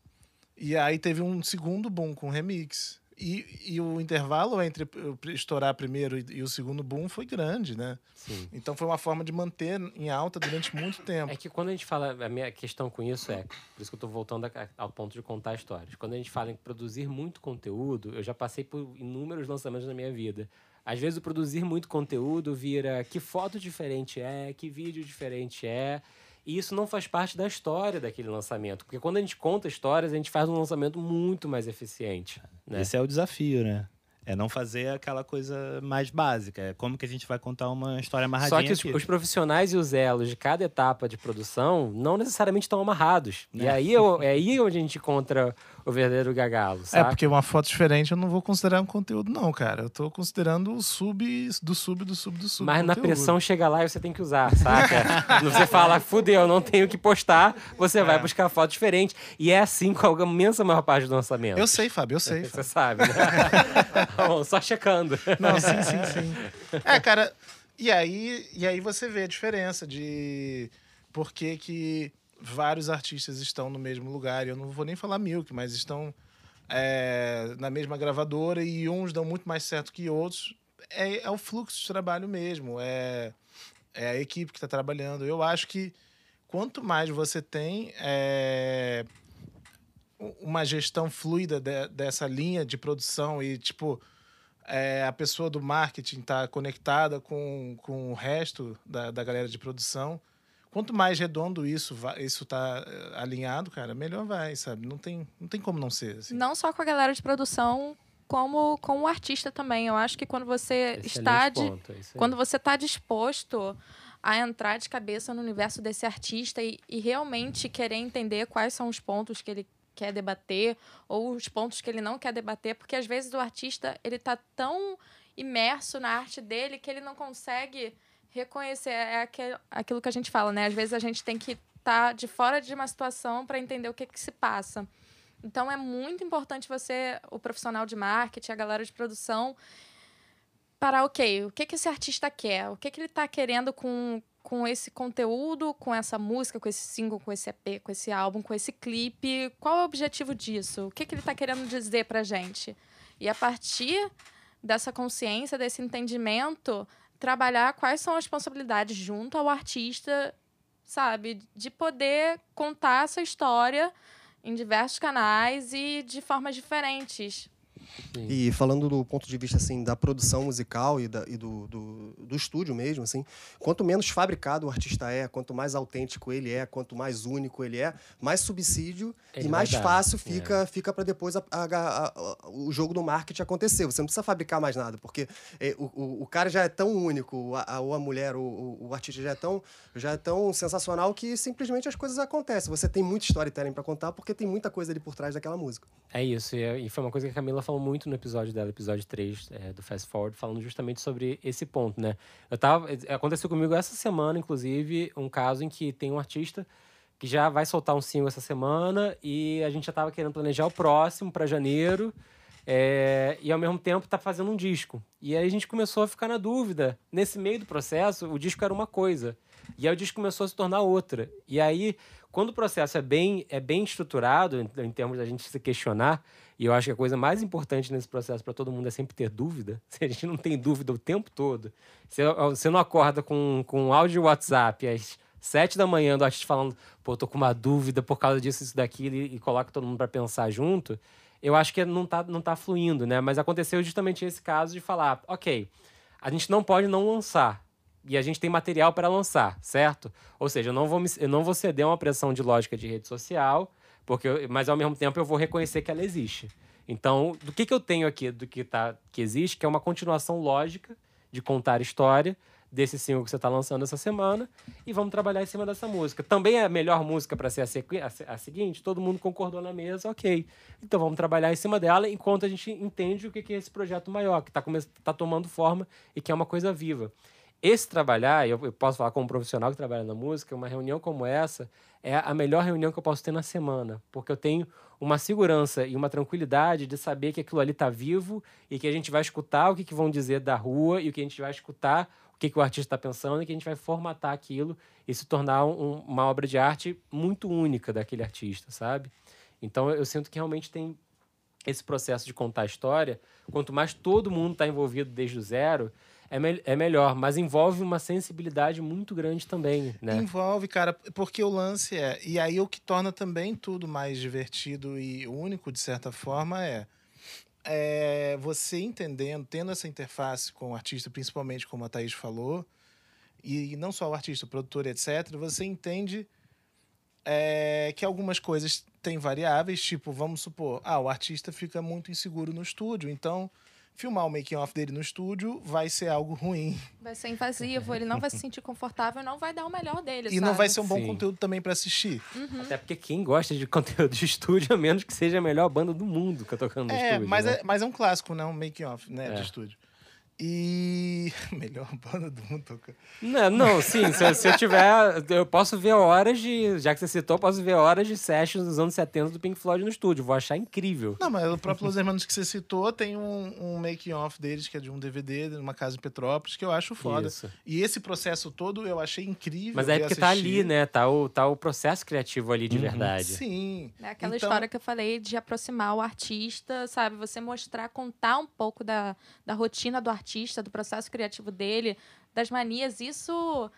e aí teve um segundo boom com remix. E, e o intervalo entre estourar primeiro e, e o segundo boom foi grande, né? Sim. Então foi uma forma de manter em alta durante muito tempo. É que quando a gente fala, a minha questão com isso é, por isso que eu tô voltando a- ao ponto de contar histórias. Quando a gente fala em produzir muito conteúdo, eu já passei por inúmeros lançamentos na minha vida. Às vezes o produzir muito conteúdo vira que foto diferente é, que vídeo diferente é. E isso não faz parte da história daquele lançamento. Porque quando a gente conta histórias, a gente faz um lançamento muito mais eficiente. Né? Esse é o desafio, né? É não fazer aquela coisa mais básica. É como que a gente vai contar uma história amarradinha Só que os, os profissionais e os elos de cada etapa de produção não necessariamente estão amarrados. E É. aí eu- é aí onde a gente encontra o verdadeiro gagalo, É, sabe? porque uma foto diferente eu não vou considerar um conteúdo, não, cara. Eu tô considerando o sub do sub do sub do sub. Mas na conteúdo. pressão chega lá e você tem que usar, saca? você fala, fudeu, não tenho que postar, você É. vai buscar foto diferente. E é assim com a imensa maior parte do lançamento. Eu sei, Fábio, eu sei. Você sabe, né? Bom, só checando. Não, sim, sim, sim. É, cara, e aí, e aí você vê a diferença de por que, que vários artistas estão no mesmo lugar. Eu não vou nem falar Milk, mas estão é, na mesma gravadora e uns dão muito mais certo que outros. É, é o fluxo de trabalho mesmo, é, é a equipe que está trabalhando. Eu acho que quanto mais você tem é, uma gestão fluida de- dessa linha de produção e, tipo, é, a pessoa do marketing tá conectada com, com o resto da, da galera de produção. Quanto mais redondo isso vai, isso tá eh, alinhado, cara, melhor vai, sabe? Não tem, não tem como não ser. Assim. Não só com a galera de produção, como com o artista também. Eu acho que quando você está Excelente de, ponto, quando você está disposto a entrar de cabeça no universo desse artista e, e realmente querer entender quais são os pontos que ele quer debater ou os pontos que ele não quer debater, porque às vezes o artista ele tá tão imerso na arte dele que ele não consegue reconhecer é aquilo que a gente fala, né? Às vezes a gente tem que estar de fora de uma situação para entender o que, que se passa. Então é muito importante você, o profissional de marketing, a galera de produção, parar, ok, o que, que esse artista quer? O que, que ele está querendo com, com esse conteúdo, com essa música, com esse single, com esse EP, com esse álbum, com esse clipe? Qual é o objetivo disso? O que, que ele está querendo dizer pra gente? E a partir dessa consciência, desse entendimento, trabalhar quais são as responsabilidades junto ao artista, sabe? De poder contar essa história em diversos canais e de formas diferentes. E falando do ponto de vista assim da produção musical e, da- e do, do, do estúdio mesmo, assim, quanto menos fabricado o artista é, quanto mais autêntico ele é, quanto mais único ele é, mais subsídio Ele e mais dar, fácil é. fica fica para depois a- a- a- o jogo do marketing acontecer. Você não precisa fabricar mais nada, porque é, o, o, o cara já é tão único, a, ou a mulher, o, o, o artista já é tão já é tão sensacional que simplesmente as coisas acontecem. Você tem muito storytelling para contar porque tem muita coisa ali por trás daquela música. É isso, e, e foi uma coisa que a Camila falou muito no episódio dela, episódio 3 é, do Fast Forward, falando justamente sobre esse ponto, né? Eu tava. Aconteceu comigo essa semana, inclusive, um caso em que tem um artista que já vai soltar um single essa semana e a gente já tava querendo planejar o próximo para janeiro. É, e ao mesmo tempo tá fazendo um disco. E aí a gente começou a ficar na dúvida. Nesse meio do processo, o disco era uma coisa. E aí o disco começou a se tornar outra. E aí, quando o processo é bem, é bem estruturado, em, em termos da gente se questionar, e eu acho que a coisa mais importante nesse processo para todo mundo é sempre ter dúvida. Se a gente não tem dúvida o tempo todo, você, você não acorda com, com um áudio WhatsApp às sete da manhã do artista falando, pô, tô com uma dúvida por causa disso, isso, daquilo, e, e coloca todo mundo para pensar junto, eu acho que não tá, não tá fluindo, né? Mas aconteceu justamente esse caso de falar, ok, a gente não pode não lançar. E a gente tem material para lançar, certo? Ou seja, eu não vou, me- eu não vou ceder a uma pressão de lógica de rede social, porque eu- mas ao mesmo tempo eu vou reconhecer que ela existe. Então, do que, que eu tenho aqui, do que, tá, que existe, que é uma continuação lógica de contar história desse single que você está lançando essa semana e vamos trabalhar em cima dessa música. Também é a melhor música para ser a, a a seguinte? Todo mundo concordou na mesa, ok. Então vamos trabalhar em cima dela enquanto a gente entende o que que é esse projeto maior, que está tá tomando forma e que é uma coisa viva. Esse trabalhar, eu, eu posso falar como profissional que trabalha na música, uma reunião como essa é a melhor reunião que eu posso ter na semana, porque eu tenho uma segurança e uma tranquilidade de saber que aquilo ali está vivo e que a gente vai escutar o que, que vão dizer da rua e o que a gente vai escutar que, que o artista está pensando e que a gente vai formatar aquilo e se tornar um- uma obra de arte muito única daquele artista, sabe? Então eu sinto que realmente tem esse processo de contar a história, quanto mais todo mundo está envolvido desde o zero, é, mel- é melhor, mas envolve uma sensibilidade muito grande também, né? Envolve, cara, porque o lance é. E aí o que torna também tudo mais divertido e único, de certa forma, é. É você entendendo, tendo essa interface com o artista, principalmente como a Thaís falou, e não só o artista, o produtor, etc., você entende é que algumas coisas têm variáveis, tipo, vamos supor, ah, o artista fica muito inseguro no estúdio, então filmar o making off dele no estúdio vai ser algo ruim. Vai ser invasivo, ele não vai se sentir confortável, não vai dar o melhor dele, E não sabe? vai ser um bom Sim. conteúdo também pra assistir. Até porque quem gosta de conteúdo de estúdio, a menos que seja a melhor banda do mundo que eu tocando no É, estúdio. mas, né? é, mas é um clássico, né? Um making off, né? De É. estúdio. E. Melhor banda do mundo tocando. Não, não, sim, se, eu- se eu tiver. Eu posso ver horas de. Já que você citou, eu posso ver horas de sessions dos anos 70 do Pink Floyd no estúdio. Vou achar incrível. Não, mas o próprio Los Hermanos que você citou tem um, um making off deles, que é de um DVD, numa casa em Petrópolis, que eu acho foda. Isso. E esse processo todo eu achei incrível. Mas é de porque tá assistir. ali, né? Tá o, tá o processo criativo ali de verdade. Sim. É aquela Então- história que eu falei de aproximar o artista, sabe? Você mostrar, contar um pouco da, da rotina do artista, do processo criativo dele, das manias, isso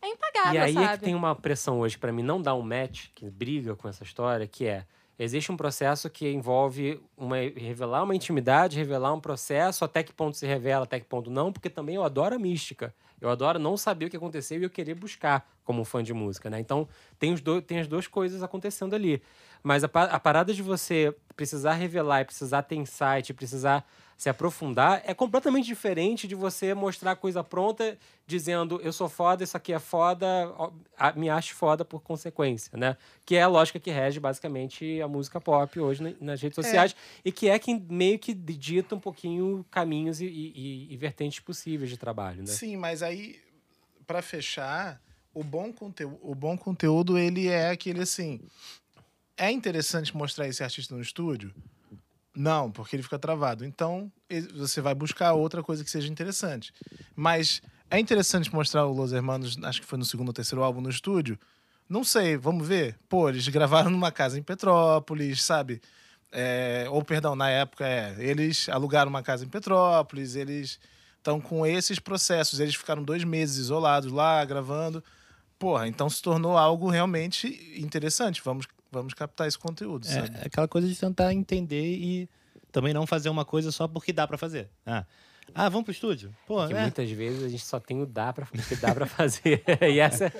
é impagável, E aí sabe? é que tem uma pressão hoje pra mim não dar um match que briga com essa história, que é existe um processo que envolve uma, revelar uma intimidade, revelar um processo, até que ponto se revela, até que ponto não, porque também eu adoro a mística. Eu adoro não saber o que aconteceu e eu querer buscar como fã de música, né? Então tem, os do, tem as duas coisas acontecendo ali. Mas a, a parada de você precisar revelar e precisar ter insight, precisar se aprofundar, é completamente diferente de você mostrar a coisa pronta dizendo eu sou foda, isso aqui é foda, me acho foda por consequência, né? Que é a lógica que rege basicamente a música pop hoje na- nas redes sociais e que é quem meio que dita um pouquinho caminhos e, e- e vertentes possíveis de trabalho, né? Sim, mas aí, pra fechar, o bom, conteúdo, o bom conteúdo, ele é aquele assim. É interessante mostrar esse artista no estúdio? Não, porque ele fica travado. Então, você vai buscar outra coisa que seja interessante. Mas é interessante mostrar o Los Hermanos, acho que foi no segundo ou terceiro álbum no estúdio? Não sei, vamos ver. Pô, eles gravaram numa casa em Petrópolis, sabe? É, ou, perdão, na época, é, eles alugaram uma casa em Petrópolis, eles estão com esses processos. Eles ficaram dois meses isolados lá, gravando. Porra, então se tornou algo realmente interessante. Vamos, vamos captar esse conteúdo, sabe? É aquela coisa de tentar entender e também não fazer uma coisa só porque dá pra fazer. Ah, ah vamos pro estúdio? Pô, é. muitas vezes a gente só tem o dá pra, que dá pra fazer. e essa.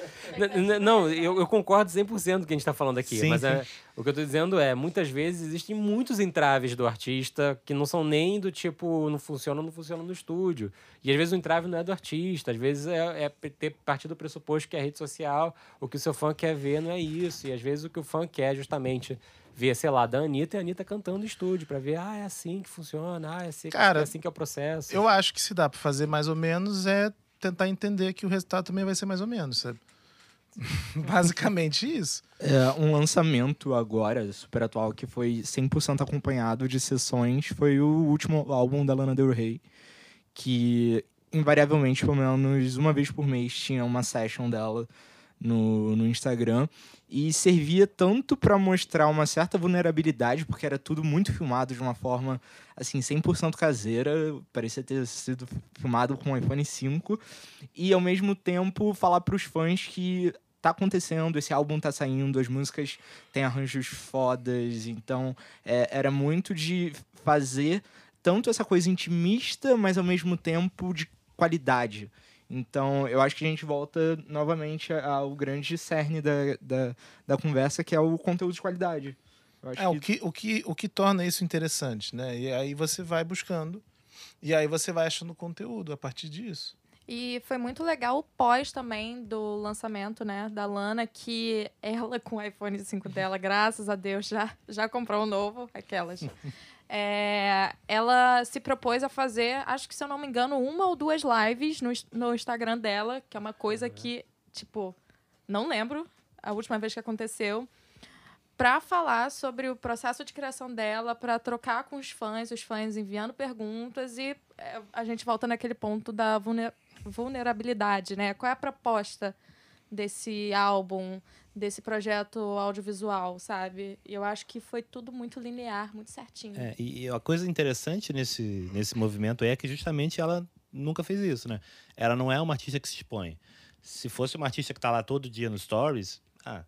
Não, eu, eu concordo 100% do que a gente tá falando aqui. Sim, mas sim. é, o que eu tô dizendo é, muitas vezes existem muitos entraves do artista que não são nem do tipo, não funciona, não funciona no estúdio. E às vezes o entrave não é do artista, às vezes é, é ter partir do pressuposto que a rede social, o que o seu fã quer ver não é isso. E às vezes o que o fã quer é justamente ver, sei lá, da Anitta e a Anitta cantando no estúdio, pra ver, ah, é assim que funciona, ah, é assim, Cara, é assim que é o processo. Eu acho que se dá pra fazer mais ou menos é tentar entender que o resultado também vai ser mais ou menos, sabe? Basicamente isso. É, um lançamento agora, super atual, que foi 100% acompanhado de sessões, foi o último álbum da Lana Del Rey, que invariavelmente, pelo menos uma vez por mês, tinha uma session dela no, no Instagram. E servia tanto para mostrar uma certa vulnerabilidade, porque era tudo muito filmado de uma forma assim 100% caseira, parecia ter sido filmado com um iPhone 5, e ao mesmo tempo falar para os fãs que tá acontecendo, esse álbum tá saindo, as músicas têm arranjos fodas, então é, era muito de fazer tanto essa coisa intimista, mas ao mesmo tempo de qualidade. Então, eu acho que a gente volta novamente ao grande cerne da, da, da conversa, que é o conteúdo de qualidade. Eu acho É, o que, o, que, o que torna isso interessante, né? E aí você vai buscando, e aí você vai achando conteúdo a partir disso. E foi muito legal o pós também do lançamento, né, da Lana, que ela com o iPhone 5 dela, graças a Deus, já, já comprou um novo, aquelas. É, ela se propôs a fazer, acho que se eu não me engano, uma ou duas lives no, no Instagram dela, que é uma coisa que, tipo, não lembro a última vez que aconteceu, para falar sobre o processo de criação dela, para trocar com os fãs, os fãs enviando perguntas e é, a gente volta naquele ponto da vulner- vulnerabilidade, né? Qual é a proposta desse álbum, desse projeto audiovisual, sabe? E eu acho que foi tudo muito linear, muito certinho. É, e a coisa interessante nesse, nesse movimento é que justamente ela nunca fez isso, né? Ela não é uma artista que se expõe. Se fosse uma artista que tá lá todo dia no Stories, ah,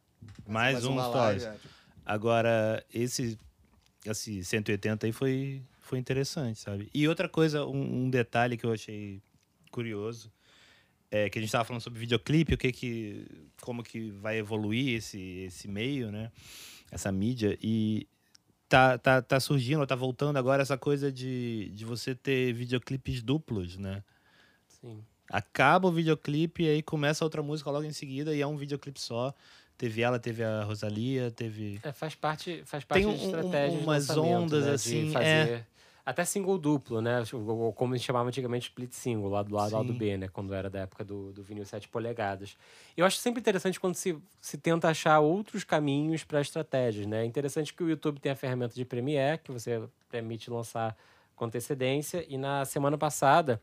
mais, um Stories. live, é, tipo, Agora, esse, esse 180 aí foi, foi interessante, sabe? E outra coisa, um, um detalhe que eu achei curioso é, que a gente estava falando sobre videoclipe, o que que, como que vai evoluir esse, esse meio, né? Essa mídia. E tá, tá, tá surgindo, tá voltando agora essa coisa de, de você ter videoclipes duplos, né? Sim. Acaba o videoclipe e aí começa outra música logo em seguida e é um videoclipe só. Teve ela, teve a Rosalia, teve. É, faz parte, faz parte Tem de um- estratégia de umas lançamento, ondas, né, assim, fazer Até single duplo, né? Ou Como gente chamava antigamente split single, lá do lado, lado. B, né? Quando era da época do, do vinil 7 polegadas. Eu acho sempre interessante quando se, se tenta achar outros caminhos para estratégias, né? É interessante que o YouTube tem a ferramenta de Premiere, que você permite lançar com antecedência. E na semana passada,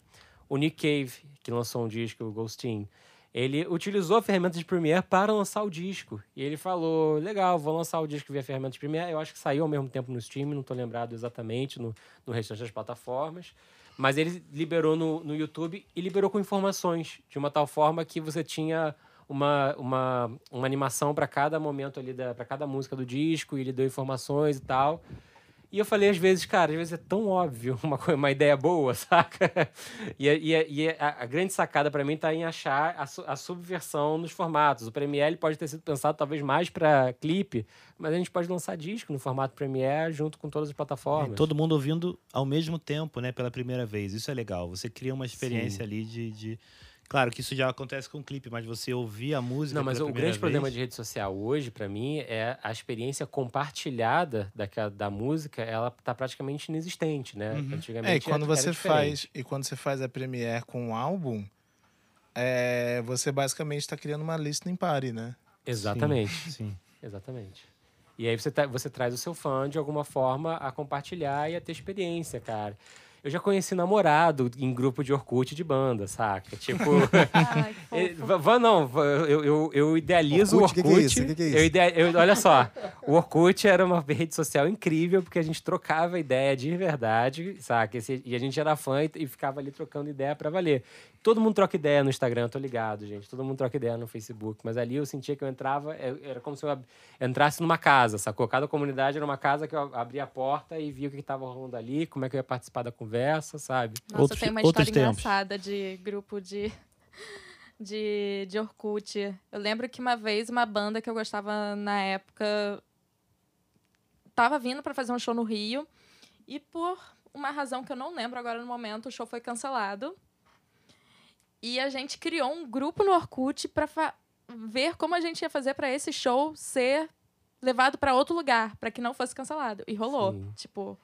o Nick Cave, que lançou um disco, o Ghostin, ele utilizou a ferramenta de Premiere para lançar o disco. E ele falou: legal, vou lançar o disco via ferramenta de Premiere. Eu acho que saiu ao mesmo tempo no Steam, não estou lembrado exatamente no, no restante das plataformas. Mas ele liberou no, no YouTube e liberou com informações, de uma tal forma que você tinha uma, uma, uma animação para cada momento ali, para cada música do disco, e ele deu informações e tal. E eu falei, às vezes, cara, às vezes é tão óbvio uma, uma ideia boa, saca? E, a- e, a- e a, a grande sacada pra mim tá em achar a, a subversão nos formatos. O Premiere pode ter sido pensado talvez mais pra clipe, mas a gente pode lançar disco no formato Premiere junto com todas as plataformas. É, todo mundo ouvindo ao mesmo tempo, né? Pela primeira vez. Isso é legal. Você cria uma experiência ali de, de- Claro que isso já acontece com o clipe, mas você ouvir a música. Não, mas pela o grande problema vez- de rede social hoje, pra mim, é a experiência compartilhada daquela, da música, ela tá praticamente inexistente, né? Uhum. Antigamente É, e quando era você diferente. faz e quando você faz a Premiere com um álbum, é, você basicamente está criando uma listening party, né? Exatamente. Sim. Exatamente. E aí você, tá- você traz o seu fã de alguma forma a compartilhar e a ter experiência, cara. Eu já conheci namorado em grupo de Orkut de banda, saca? Tipo. Ai, va- não, eu, eu, eu idealizo Orkut, o que que é Orkut. isso? Que que é isso? Eu idea- eu- olha só, o Orkut era uma rede social incrível porque a gente trocava ideia de verdade, saca? Esse- e a gente era fã e, e ficava ali trocando ideia pra valer. Todo mundo troca ideia no Instagram, tô ligado, gente. Todo mundo troca ideia no Facebook. Mas ali eu sentia que eu entrava, é, era como se eu entrasse numa casa, sacou? Cada comunidade era uma casa que eu abria a porta e via o que estava rolando ali, como é que eu ia participar da conversa, sabe? Nossa, Outros- tem uma outros história tempos. engraçada de grupo de, de, de Orkut. Eu lembro que uma vez uma banda que eu gostava na época tava vindo pra fazer um show no Rio e por uma razão que eu não lembro agora no momento, o show foi cancelado. E a gente criou um grupo no Orkut pra fa- ver como a gente ia fazer pra esse show ser levado pra outro lugar, pra que não fosse cancelado. E rolou. Sim. Tipo,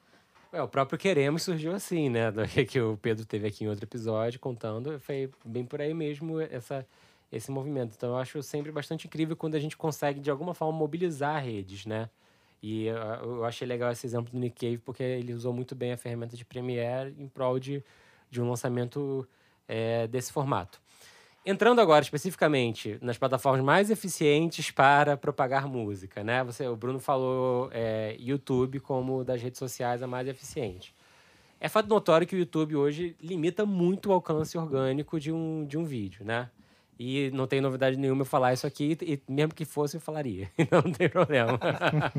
É, o próprio Queremos surgiu assim, né? Que- o Pedro teve aqui em outro episódio contando. Foi bem por aí mesmo essa, esse movimento. Então eu acho sempre bastante incrível quando a gente consegue, de alguma forma, mobilizar redes, né? E ah, eu achei legal esse exemplo do Nick Cave, porque ele usou muito bem a ferramenta de Premiere em prol de, de um lançamento eh, desse formato. Entrando agora especificamente nas plataformas mais eficientes para propagar música, né? Você, o Bruno falou é, YouTube como das redes sociais a mais eficiente. É fato notório que o YouTube hoje limita muito o alcance orgânico de um, de um vídeo, né? E não tem novidade nenhuma eu falar isso aqui, e mesmo que fosse, eu falaria. Então não tem problema.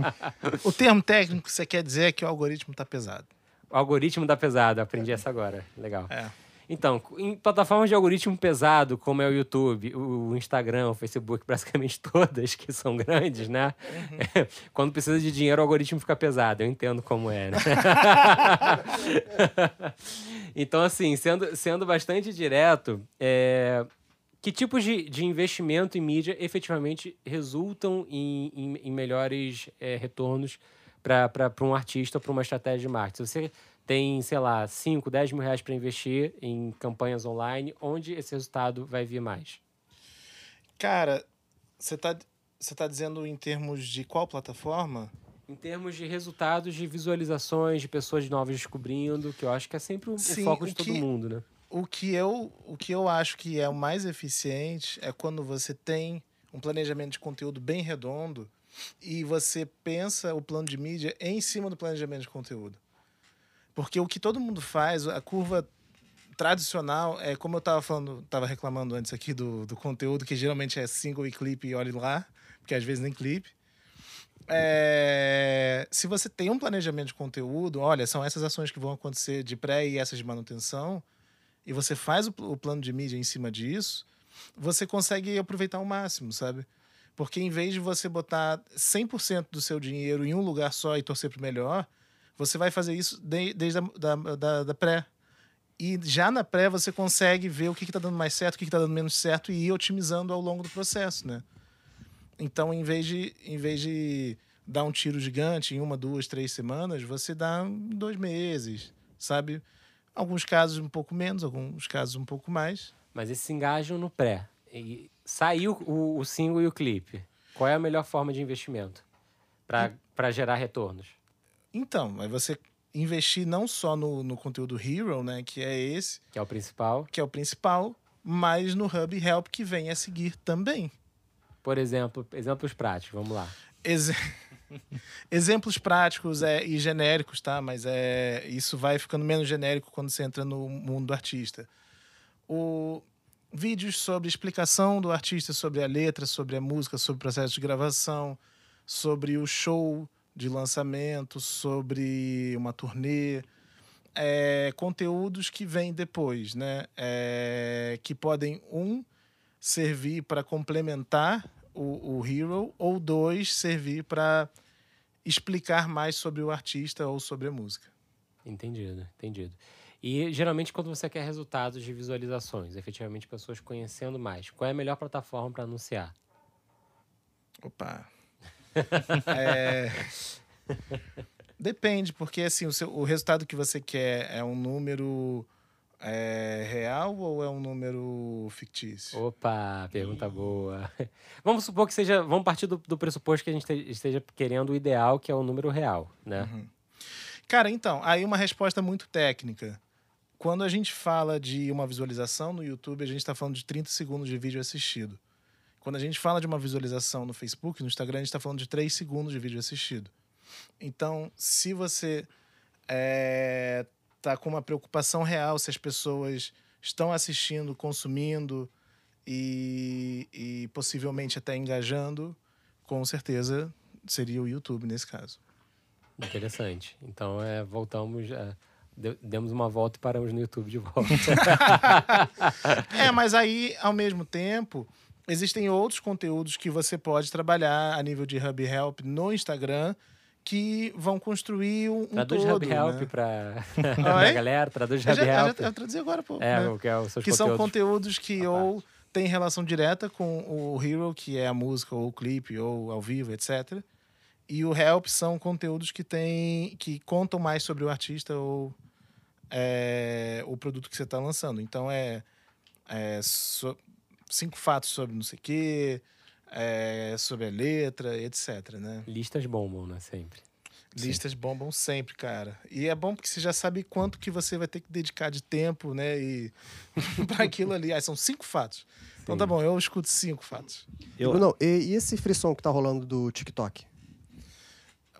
O termo técnico que você quer dizer é que o algoritmo está pesado. o algoritmo da pesada, aprendi essa agora. Legal. É. Então, em plataformas de algoritmo pesado, como é o YouTube, o Instagram, o Facebook, praticamente todas que são grandes, né? Quando precisa de dinheiro, o algoritmo fica pesado. Eu entendo como é, né? então, assim, sendo, sendo bastante direto, é, que tipos de, de investimento em mídia efetivamente resultam em, em, em melhores é, retornos para um artista ou para uma estratégia de marketing? Você tem, sei lá, 5, 10 mil reais para investir em campanhas online, onde esse resultado vai vir mais? Cara, você tá, você tá dizendo em termos de qual plataforma? Em termos de resultados de visualizações, de pessoas novas descobrindo, que eu acho que é sempre o, o Sim, foco o de todo que- mundo, né? O que, eu, o que eu acho que é o mais eficiente é quando você tem um planejamento de conteúdo bem redondo e você pensa o plano de mídia em cima do planejamento de conteúdo. Porque o que todo mundo faz, a curva tradicional, é como eu estava falando, estava reclamando antes aqui do, do conteúdo, que geralmente é single e clipe e olhe lá, porque às vezes nem clipe. É, se você tem um planejamento de conteúdo, olha, são essas ações que vão acontecer de pré e essas de manutenção, e você faz o, o plano de mídia em cima disso, você consegue aproveitar ao máximo, sabe? Porque em vez de você botar 100% do seu dinheiro em um lugar só e torcer pro melhor, você vai fazer isso de- desde a da, da, da pré. E já na pré você consegue ver o que está dando mais certo, o que está dando menos certo e ir otimizando ao longo do processo, né? Então, em vez de, em vez de dar um tiro gigante em uma, duas, três semanas, você dá em dois meses, sabe? Alguns casos um pouco menos, alguns casos um pouco mais. Mas eles se engajam no pré. E saiu o, o single e o clipe. Qual é a melhor forma de investimento para gerar retornos? Então, aí você investir não só no, no conteúdo Hero, né, que é esse, Que é o principal. que é o principal, mas no Hub Help que vem a seguir também. Por exemplo, exemplos práticos, vamos lá. Exe- Exemplos práticos é, e genéricos, tá? Mas é, isso vai ficando menos genérico quando você entra no mundo do artista. O, vídeos sobre explicação do artista sobre a letra, sobre a música, sobre o processo de gravação, sobre o show de lançamento, sobre uma turnê. É, conteúdos que vêm depois, né? É, que podem, um, servir para complementar o, o Hero, ou dois, servir para explicar mais sobre o artista ou sobre a música. Entendido, entendido. E geralmente quando você quer resultados de visualizações, efetivamente pessoas conhecendo mais, qual é a melhor plataforma para anunciar? Opa. É, Depende, porque assim, o, seu, o resultado que você quer é um número é, real ou é um número fictício? Opa, pergunta boa. Vamos supor que seja. Vamos partir do, do pressuposto que a gente te- esteja querendo o ideal, que é o número real, né? Cara, então, aí uma resposta muito técnica. Quando a gente fala de uma visualização no YouTube, a gente está falando de 30 segundos de vídeo assistido. Quando a gente fala de uma visualização no Facebook, no Instagram, a gente está falando de 3 segundos de vídeo assistido. Então, se você está com uma preocupação real, se as pessoas estão assistindo, consumindo e, e possivelmente até engajando, com certeza seria o YouTube nesse caso. Interessante. Então, é, voltamos. é, de- demos uma volta e paramos no YouTube de volta. É, mas aí, ao mesmo tempo, existem outros conteúdos que você pode trabalhar a nível de Hub Help no Instagram que vão construir um, um Traduz todo, Hub Help né? Oi? pra galera, traduz Eu Hub já, eu Help. já eu traduzi agora, pô. É, né? o que é Que são conteúdos. conteúdos que à ou têm relação direta com o Hero, que é a música, ou o clipe, ou ao vivo, etc. E o Help são conteúdos que tem, que contam mais sobre o artista ou é, o produto que você está lançando. Então é, é so- cinco fatos sobre não sei o quê, é, sobre a letra, etc. Né? Listas bombam, né? Sempre. Listas bombam sempre, cara. E é bom porque você já sabe quanto que você vai ter que dedicar de tempo, né? E para aquilo ali. Ah, são cinco fatos. Então tá Sim. bom, eu escuto cinco fatos. Eu- Bruno, e, e esse frisson que tá rolando do TikTok?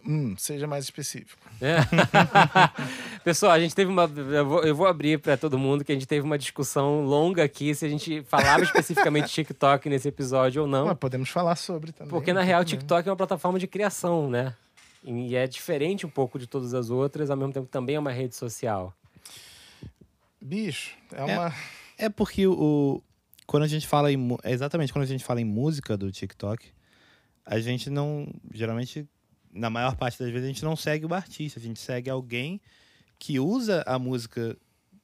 Hum, seja mais específico. É. Pessoal, a gente teve uma. Eu vou, eu vou abrir para todo mundo que a gente teve uma discussão longa aqui se a gente falava especificamente de TikTok nesse episódio ou não. Mas podemos falar sobre também. Porque na real. TikTok é uma plataforma de criação, né? E é diferente um pouco de todas as outras, ao mesmo tempo também é uma rede social. Bicho, é É. uma. É porque o quando a gente fala em é exatamente quando a gente fala em música do TikTok, a gente não geralmente na maior parte das vezes a gente não segue o artista, a gente segue alguém que usa a música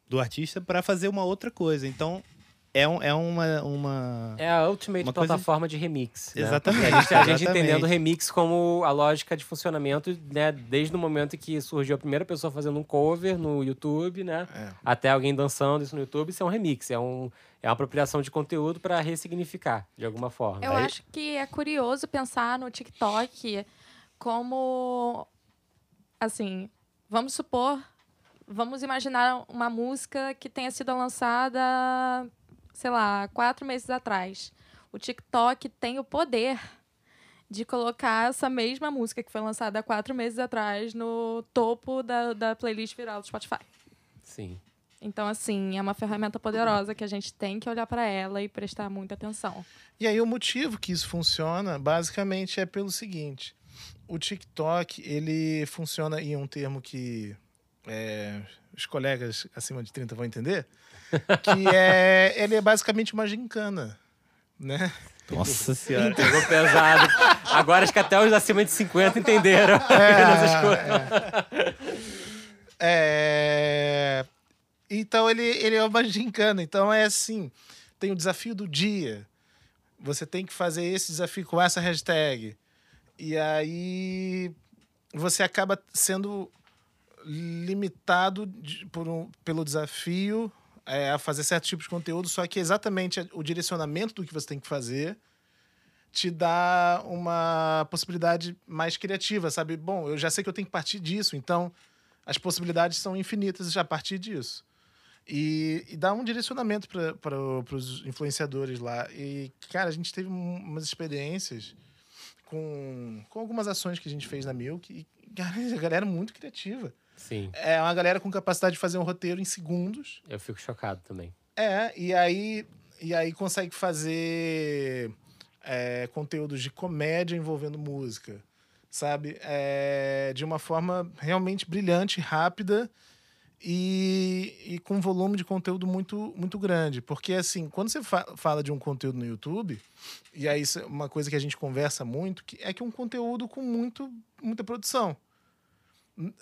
do artista para fazer uma outra coisa. Então é, um, é uma, uma É a ultimate Uma coisa- plataforma de remix. né? Exatamente, A gente, a gente entendendo o remix como a lógica de funcionamento, né? Desde o momento em que surgiu a primeira pessoa fazendo um cover no YouTube, né? É. Até alguém dançando isso no YouTube, isso é um remix, é, um, é uma apropriação de conteúdo para ressignificar de alguma forma. Eu Aí- acho que é curioso pensar no TikTok como. Assim, vamos supor. Vamos imaginar uma música que tenha sido lançada, sei lá, quatro meses atrás. O TikTok tem o poder de colocar essa mesma música que foi lançada há quatro meses atrás no topo da, da playlist viral do Spotify. Sim. Então, assim, é uma ferramenta poderosa que a gente tem que olhar para ela e prestar muita atenção. E aí o motivo que isso funciona, basicamente, é pelo seguinte: o TikTok ele funciona em um termo que é, os colegas acima de 30 vão entender, que é, ele é basicamente uma gincana, né? Nossa senhora. Pegou pesado. Agora acho que até os acima de 50 entenderam. Essas coisas. É, Então ele, ele é uma gincana. Então é assim: tem o desafio do dia. Você tem que fazer esse desafio com essa hashtag. E aí você acaba sendo limitado de- por um, pelo desafio é, a fazer certos tipos de conteúdo, só que exatamente o direcionamento do que você tem que fazer te dá uma possibilidade mais criativa, sabe? Bom, eu já sei que eu tenho que partir disso, então as possibilidades são infinitas já a partir disso. E, e dá um direcionamento para os influenciadores lá. E, cara, a gente teve um- umas experiências com, com algumas ações que a gente fez na Milk e, a galera é muito criativa. Sim, É uma galera com capacidade de fazer um roteiro em segundos. eu fico chocado também. É, e aí, e aí consegue fazer é, conteúdos de comédia envolvendo música, sabe? É, de uma forma realmente brilhante, rápida e, e com um volume de conteúdo muito, muito grande. Porque, assim, quando você fa- fala de um conteúdo no YouTube, e aí isso é uma coisa que a gente conversa muito, que é que é um conteúdo com muito, muita produção.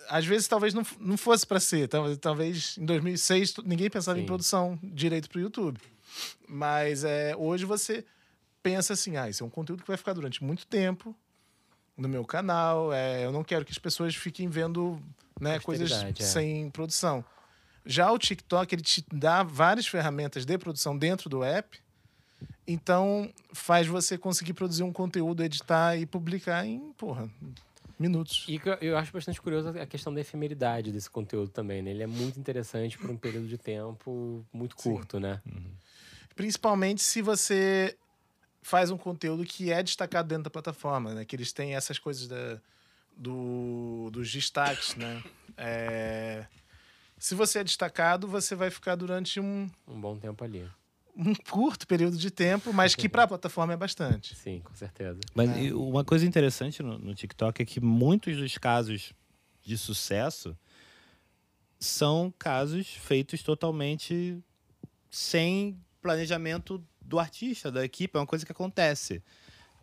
Às vezes, talvez não, não fosse para ser. Talvez, talvez em 2006 tu- ninguém pensava em Sim. produção direito para o YouTube. Mas é, hoje você pensa assim: ah, isso é um conteúdo que vai ficar durante muito tempo no meu canal. É, eu não quero que as pessoas fiquem vendo né, coisas é. sem produção. Já o TikTok, ele te dá várias ferramentas de produção dentro do app. Então, faz você conseguir produzir um conteúdo, editar e publicar em, porra, minutos. E eu- acho bastante curioso a questão da efemeridade desse conteúdo também, né? Ele é muito interessante por um período de tempo muito Sim. curto, né? Principalmente se você faz um conteúdo que é destacado dentro da plataforma, né? Que eles têm essas coisas da, do, dos destaques, né? É, se você é destacado, você vai ficar durante um, Um bom tempo ali. um curto período de tempo, mas que para a plataforma é bastante. Sim, com certeza. Mas e uma coisa interessante no, no TikTok é que muitos dos casos de sucesso são casos feitos totalmente sem planejamento do artista, da equipe. É uma coisa que acontece.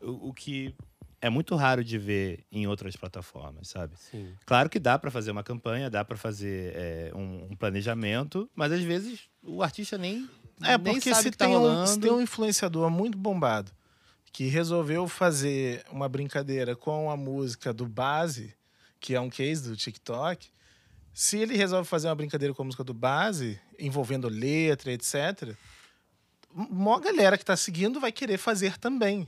O, o que é muito raro de ver em outras plataformas, sabe? Sim. Claro que dá para fazer uma campanha, dá para fazer é, um, um planejamento, mas às vezes o artista nem, É, nem porque sabe se tá tem, um, se tem um influenciador muito bombado que resolveu fazer uma brincadeira com a música do Base, que é um case do TikTok, se ele resolve fazer uma brincadeira com a música do Base, envolvendo letra, etc., uma galera que tá seguindo vai querer fazer também.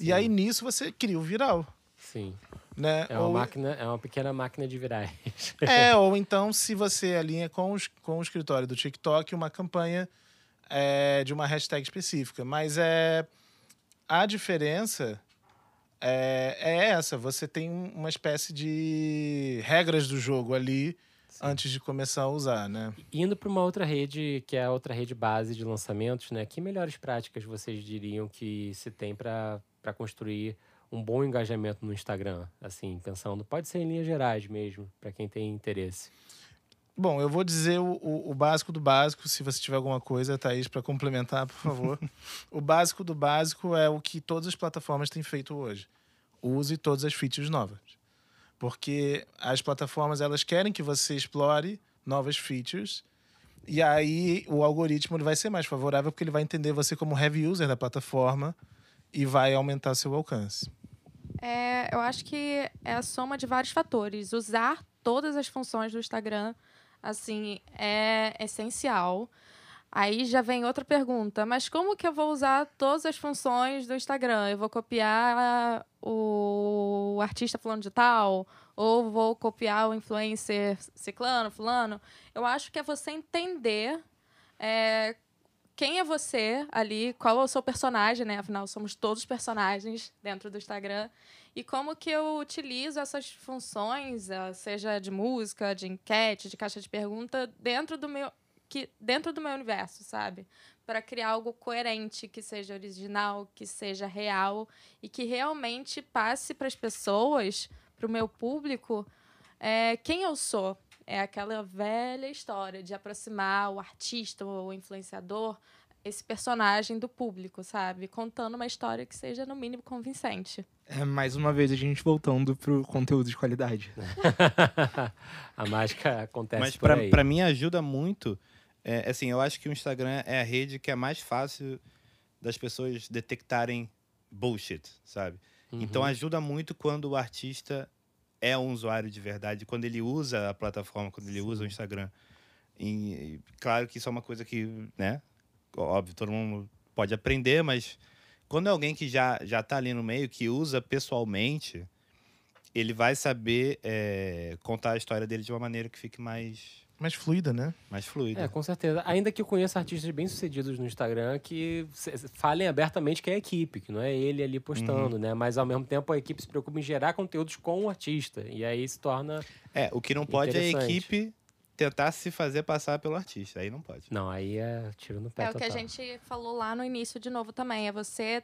E Sim. aí nisso você cria o viral, Sim. né? É uma, Ou- máquina, é uma pequena máquina de virais. é, ou então, se você alinha com, os, com o escritório do TikTok, uma campanha é, de uma hashtag específica. Mas é a diferença é, é essa. Você tem um- uma espécie de regras do jogo ali antes de começar a usar, né? Indo para uma outra rede, que é a outra rede base de lançamentos, né? Que melhores práticas vocês diriam que se tem para construir um bom engajamento no Instagram? Assim, pensando, pode ser em linhas gerais mesmo, para quem tem interesse. Bom, eu vou dizer o, o, o básico do básico. Se você tiver alguma coisa, Thaís, para complementar, por favor. o básico do básico é o que todas as plataformas têm feito hoje. Use todas as features novas. Porque as plataformas elas querem que você explore novas features. E aí o algoritmo ele vai ser mais favorável porque ele vai entender você como heavy user da plataforma e vai aumentar seu alcance. É, eu acho que é a soma de vários fatores. Usar todas as funções do Instagram, assim, é essencial. Aí já vem outra pergunta, mas como que eu vou usar todas as funções do Instagram? Eu vou copiar o artista fulano de tal? Ou vou copiar o influencer ciclano, fulano? Eu acho que é você entender é, quem é você ali, qual é o seu personagem, né? Afinal, somos todos personagens dentro do Instagram. E como que eu utilizo essas funções, eh, seja de música, de enquete, de caixa de pergunta, dentro do meu, que, dentro do meu universo, sabe? Para criar algo coerente, que seja original, que seja real e que realmente passe para as pessoas, para o meu público, eh, quem eu sou. é aquela velha história de aproximar o artista ou o influenciador, esse personagem do público, sabe? Contando uma história que seja, no mínimo, convincente. É, mais uma vez a gente voltando pro conteúdo de qualidade. a mágica acontece Mas por pra, aí. pra mim ajuda muito. É, assim, eu acho que o Instagram é a rede que é mais fácil das pessoas detectarem bullshit, sabe? Então Uhum. ajuda muito quando o artista é um usuário de verdade, quando ele usa a plataforma, quando ele usa o Instagram. E claro que isso é uma coisa que, né? Óbvio, todo mundo pode aprender, mas quando é alguém que já, já tá ali no meio, que usa pessoalmente, ele vai saber é, contar a história dele de uma maneira que fique mais, Mais fluida, né? mais fluida. É, com certeza. Ainda que eu conheça artistas bem-sucedidos no Instagram que falem abertamente que é a equipe, que não é ele ali postando, né? Mas ao mesmo tempo a equipe se preocupa em gerar conteúdos com o artista. E aí se torna. É, o que não pode é a equipe tentar se fazer passar pelo artista. Aí não pode. Não, aí é tiro no pé É o que a total. gente falou lá no início de novo também. É você.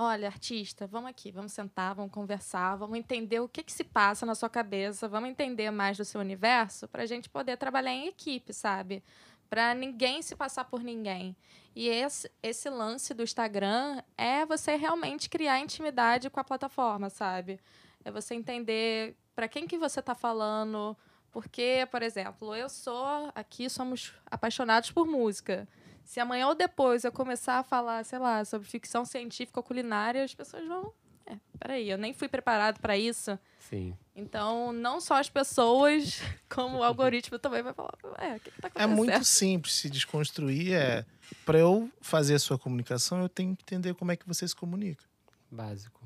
Olha, artista, vamos aqui, vamos sentar, vamos conversar, vamos entender o que, que se passa na sua cabeça, vamos entender mais do seu universo para a gente poder trabalhar em equipe, sabe? Para ninguém se passar por ninguém. E esse, esse lance do Instagram é você realmente criar intimidade com a plataforma, sabe? É você entender para quem que você está falando. Porque, por exemplo, eu sou. Aqui somos apaixonados por música. Se amanhã ou depois eu começar a falar, sei lá, sobre ficção científica ou culinária, as pessoas vão. É, peraí, eu nem fui preparado para isso. Sim. Então, não só as pessoas, como o algoritmo também vai falar. É, o que, que tá É acontecendo? muito simples se desconstruir. É, para eu fazer a sua comunicação, eu tenho que entender como é que você se comunica. Básico.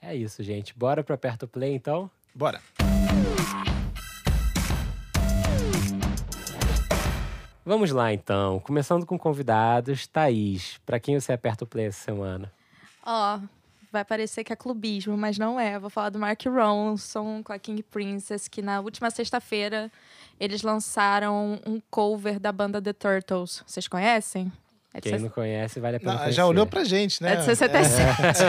É isso, gente. Bora pro Aperta o Play, então? Bora. Vamos lá, então. Começando com convidados. Thaís, pra quem você aperta o Play essa semana? Ó, vai parecer que é clubismo, mas não é. Vou falar do Mark Ronson com a King Princess, que na última sexta-feira eles lançaram um cover da banda The Turtles. Vocês conhecem? É Quem não conhece, vale a pena Não, conhecer. já olhou pra gente, né? É de 67.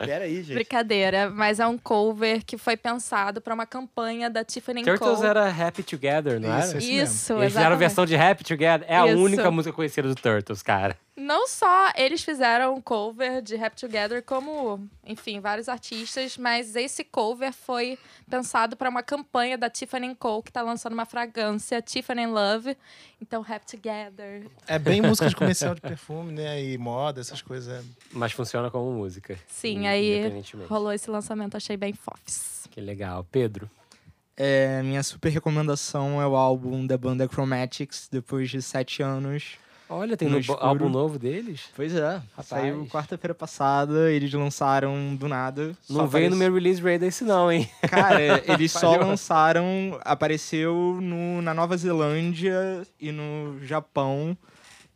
Pera aí, gente. Brincadeira, mas é um cover que foi pensado para uma campanha da Tiffany Turtles Co. era Happy Together, não Isso, era? mesmo. Isso, Eles fizeram a versão de Happy Together. É a Isso. única música conhecida do Turtles, cara. Não só eles fizeram um cover de Rap Together, como, enfim, vários artistas, mas esse cover foi pensado para uma campanha da Tiffany Co, que está lançando uma fragrância, Tiffany Love. Então, Rap Together. É bem música de comercial de perfume, né? E moda, essas coisas. é. Mas funciona como música. Sim, aí rolou esse lançamento, achei bem fofs. Que legal. Pedro, É, minha super recomendação é o álbum da banda Chromatics, depois de sete anos. Olha, tem No no escuro. álbum novo deles? Pois é, Rapaz. saiu quarta-feira passada, eles lançaram do nada. Não veio no aparece- meu release radar esse não, hein? Cara, eles só lançaram, apareceu no, na Nova Zelândia e no Japão.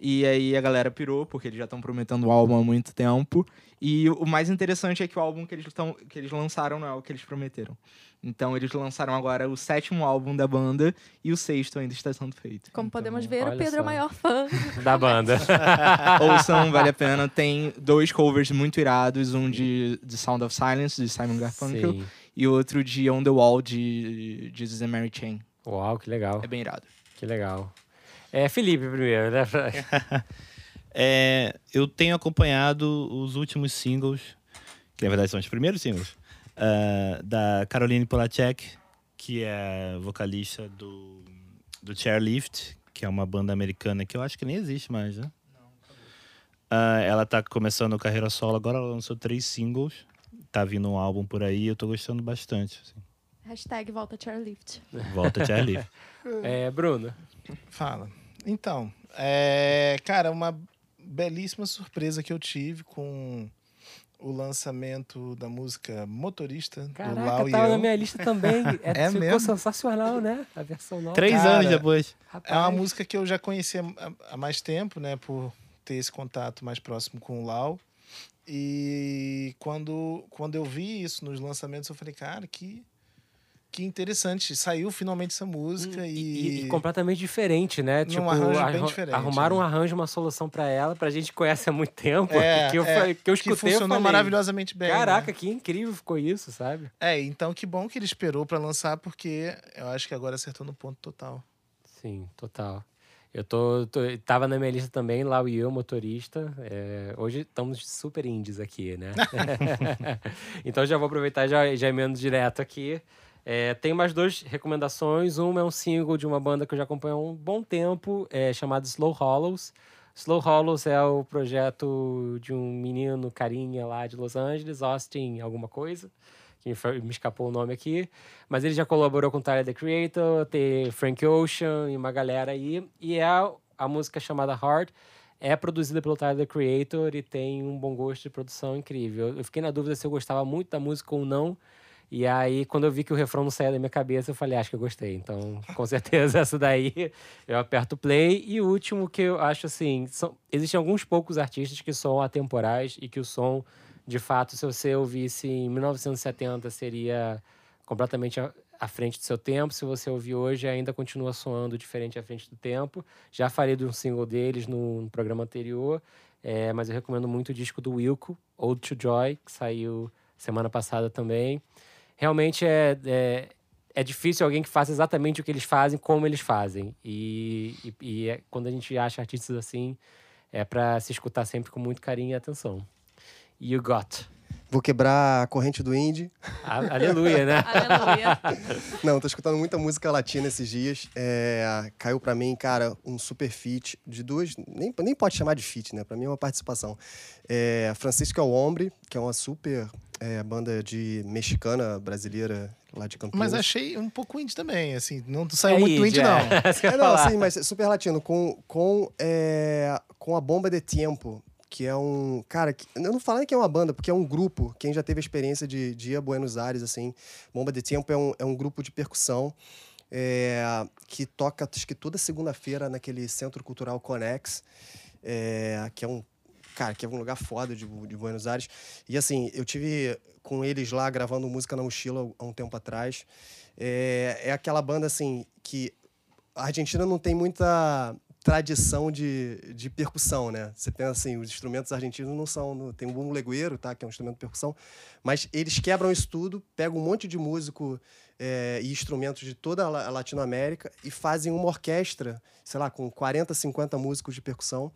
E aí a galera pirou, porque eles já estão prometendo o álbum há muito tempo. E o mais interessante é que o álbum que eles, tão, que eles lançaram não é o que eles prometeram. Então eles lançaram agora o sétimo álbum da banda e o sexto ainda está sendo feito. Como Então, podemos ver, o Pedro é o só. maior fã. Da banda. Ouçam, vale a pena. Tem dois covers muito irados, um de, de Sound of Silence, de Simon Garfunkel, Sim. e outro de On The Wall, de Jesus and Mary Chain. Uau, que legal. É bem irado. Que legal. É, Felipe primeiro, né? É, eu tenho acompanhado os últimos singles, que na verdade são os primeiros singles, ah, da Caroline Polachek, que é vocalista do, do Chairlift, que é uma banda americana que eu acho que nem existe mais, né? Ah, ela tá começando a carreira solo agora, ela lançou três singles. Tá vindo um álbum por aí, eu tô gostando bastante. assim. Hashtag volta chairlift. Volta Chairlift. É, Bruno. Fala. Então, é, cara, uma belíssima surpresa que eu tive com o lançamento da música Motorista do Caraca, Lau e tava na eu. minha lista também. É, É ficou mesmo? sensacional, né? A versão nova. Três Cara, anos depois. Rapaz. É uma música que eu já conhecia há- há mais tempo, né? Por ter esse contato mais próximo com o Lau. E quando, quando eu vi isso nos lançamentos, eu falei, cara, que, que interessante. Saiu finalmente essa música E, e. e completamente diferente, né? Tipo, arranjo bem arru- diferente, arrumaram um né? arranjo, uma solução pra ela, pra gente que conhece há muito tempo. É, que, eu, é, que eu que escutei, eu funcionou falei, maravilhosamente bem. né? Caraca, que incrível ficou isso, sabe? É, então que bom que ele esperou pra lançar, porque eu acho que agora acertou no ponto total. Sim, total. Eu tô, tô- tava na minha lista também, lá o Ian, motorista. É, hoje estamos super indies aqui, né? então já vou aproveitar e já, já emendo direto aqui. É, tem mais duas recomendações. Uma é um single de uma banda que eu já acompanho há um bom tempo, é, chamado Slow Hollows. Slow Hollows é o projeto de um menino carinha lá de Los Angeles, Austin alguma coisa, que me escapou o nome aqui. Mas ele já colaborou com Tyler, The Creator, tem Frank Ocean e uma galera aí. E é a música chamada Heart. É produzida pelo Tyler, The Creator e tem um bom gosto de produção incrível. Eu fiquei na dúvida se eu gostava muito da música ou não. E aí, quando eu vi que o refrão não saía da minha cabeça, eu falei, acho que eu gostei. Então, com certeza, essa daí eu aperto play. E o último que eu acho assim: são, existem alguns poucos artistas que são atemporais e que o som, de fato, se você ouvisse em 1970, seria completamente à, à frente do seu tempo. Se você ouvir hoje, ainda continua soando diferente à frente do tempo. Já falei de um single deles no, no programa anterior, é, mas eu recomendo muito o disco do Wilco, Old to Joy, que saiu semana passada também. Realmente é, é, é difícil alguém que faça exatamente o que eles fazem, como eles fazem. E, e, e é- quando a gente acha artistas assim, é para se escutar sempre com muito carinho e atenção. You Got. Vou quebrar a corrente do indie. Aleluia, né? Aleluia. Não, tô escutando muita música latina esses dias. É, caiu pra mim, cara, um super feat de duas. Nem, nem pode chamar de feat, né? Pra mim é uma participação. É, Francisco El Hombre, que é uma super é, banda de mexicana brasileira lá de Campinas. Mas achei um pouco indie também, assim. Não saiu É muito indie, indie, não. é. É, não, sim, mas super latino, com, com, é, com a Bomba de Tempo, que é um. Cara, que- eu não falo nem que é uma banda, porque é um grupo. Quem já teve a experiência de, de ir a Buenos Aires, assim. Bomba de Tempo é um, é um grupo de percussão é, que toca, acho que toda segunda-feira naquele Centro Cultural Conex, é, que é um. Cara, que é um lugar foda de, de Buenos Aires. E assim, eu tive com eles lá gravando música na mochila há um tempo atrás. É, é aquela banda assim que a Argentina não tem muita tradição de, de percussão, né? Você pensa assim, os instrumentos argentinos não são... Tem o bumbo legueiro, tá? Que é um instrumento de percussão. Mas eles quebram isso tudo, pegam um monte de músico é, e instrumentos de toda a Latinoamérica e fazem uma orquestra, sei lá, com 40, 50 músicos de percussão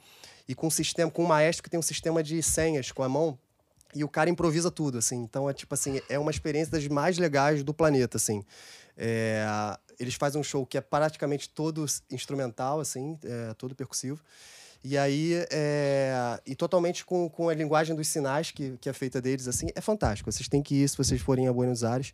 e com um sistema, com um maestro que tem um sistema de senhas com a mão e o cara improvisa tudo, assim. Então é tipo assim, é uma experiência das mais legais do planeta, assim. É, eles fazem um show que é praticamente todo instrumental, assim, é, todo percussivo. E aí, é, e totalmente com, com a linguagem dos sinais que, que é feita deles, assim, é fantástico. Vocês têm que ir se vocês forem a Buenos Aires.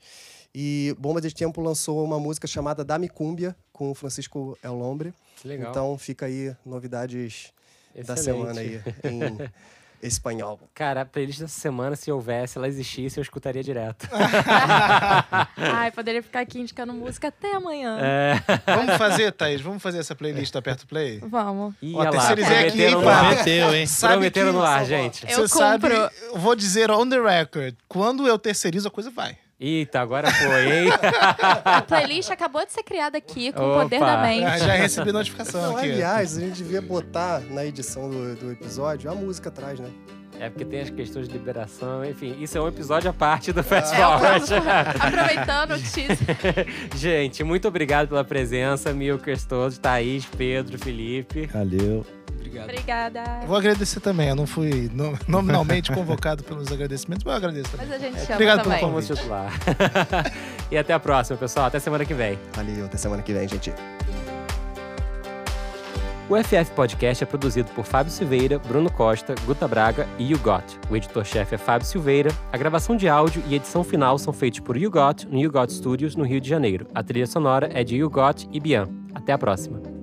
E Bomba de Tempo lançou uma música chamada Dami Cumbia, com o Francisco El Lombre. Que legal. Então fica aí novidades da Excelente. semana aí em espanhol. Cara, a playlist dessa semana, se houvesse, ela existisse, eu escutaria direto. Ai, poderia ficar aqui indicando música até amanhã. É. Vamos fazer, Thaís? Vamos fazer essa playlist do Aperto Play? Vamos. Ih, Ó, olha lá, terceirizei aqui, no ar. Prometeu, hein? Sabe Prometeram que- no ar, gente. Eu Você sabe, compro. eu vou dizer on the record, quando eu terceirizo, a coisa vai. Eita, agora foi, hein? A playlist acabou de ser criada aqui com o poder Opa. da Ah, mente. já recebi notificação Não, aqui. aliás, a gente devia botar na edição do, do episódio a música atrás, né? É porque tem as questões de liberação, enfim. Isso é um episódio à parte do É, Forward. próximo- Aproveitando o teaser. Gente, muito obrigado pela presença, Milkers todos, Thaís, Pedro, Felipe. Valeu. Obrigado. Obrigada. Eu Vou agradecer também. Eu não fui no- nominalmente convocado pelos agradecimentos, mas eu agradeço também. Mas a gente chama Obrigado pelo também. convite. Vamos titular. e até a próxima, pessoal. Até semana que vem. Valeu, até semana que vem, gente. O FF Podcast é produzido por Fábio Silveira, Bruno Costa, Guta Braga e You Got. O editor-chefe é Fábio Silveira. A gravação de áudio e edição final são feitos por You Got no You Got Studios, no Rio de Janeiro. A trilha sonora é de You Got e Bian. Até a próxima.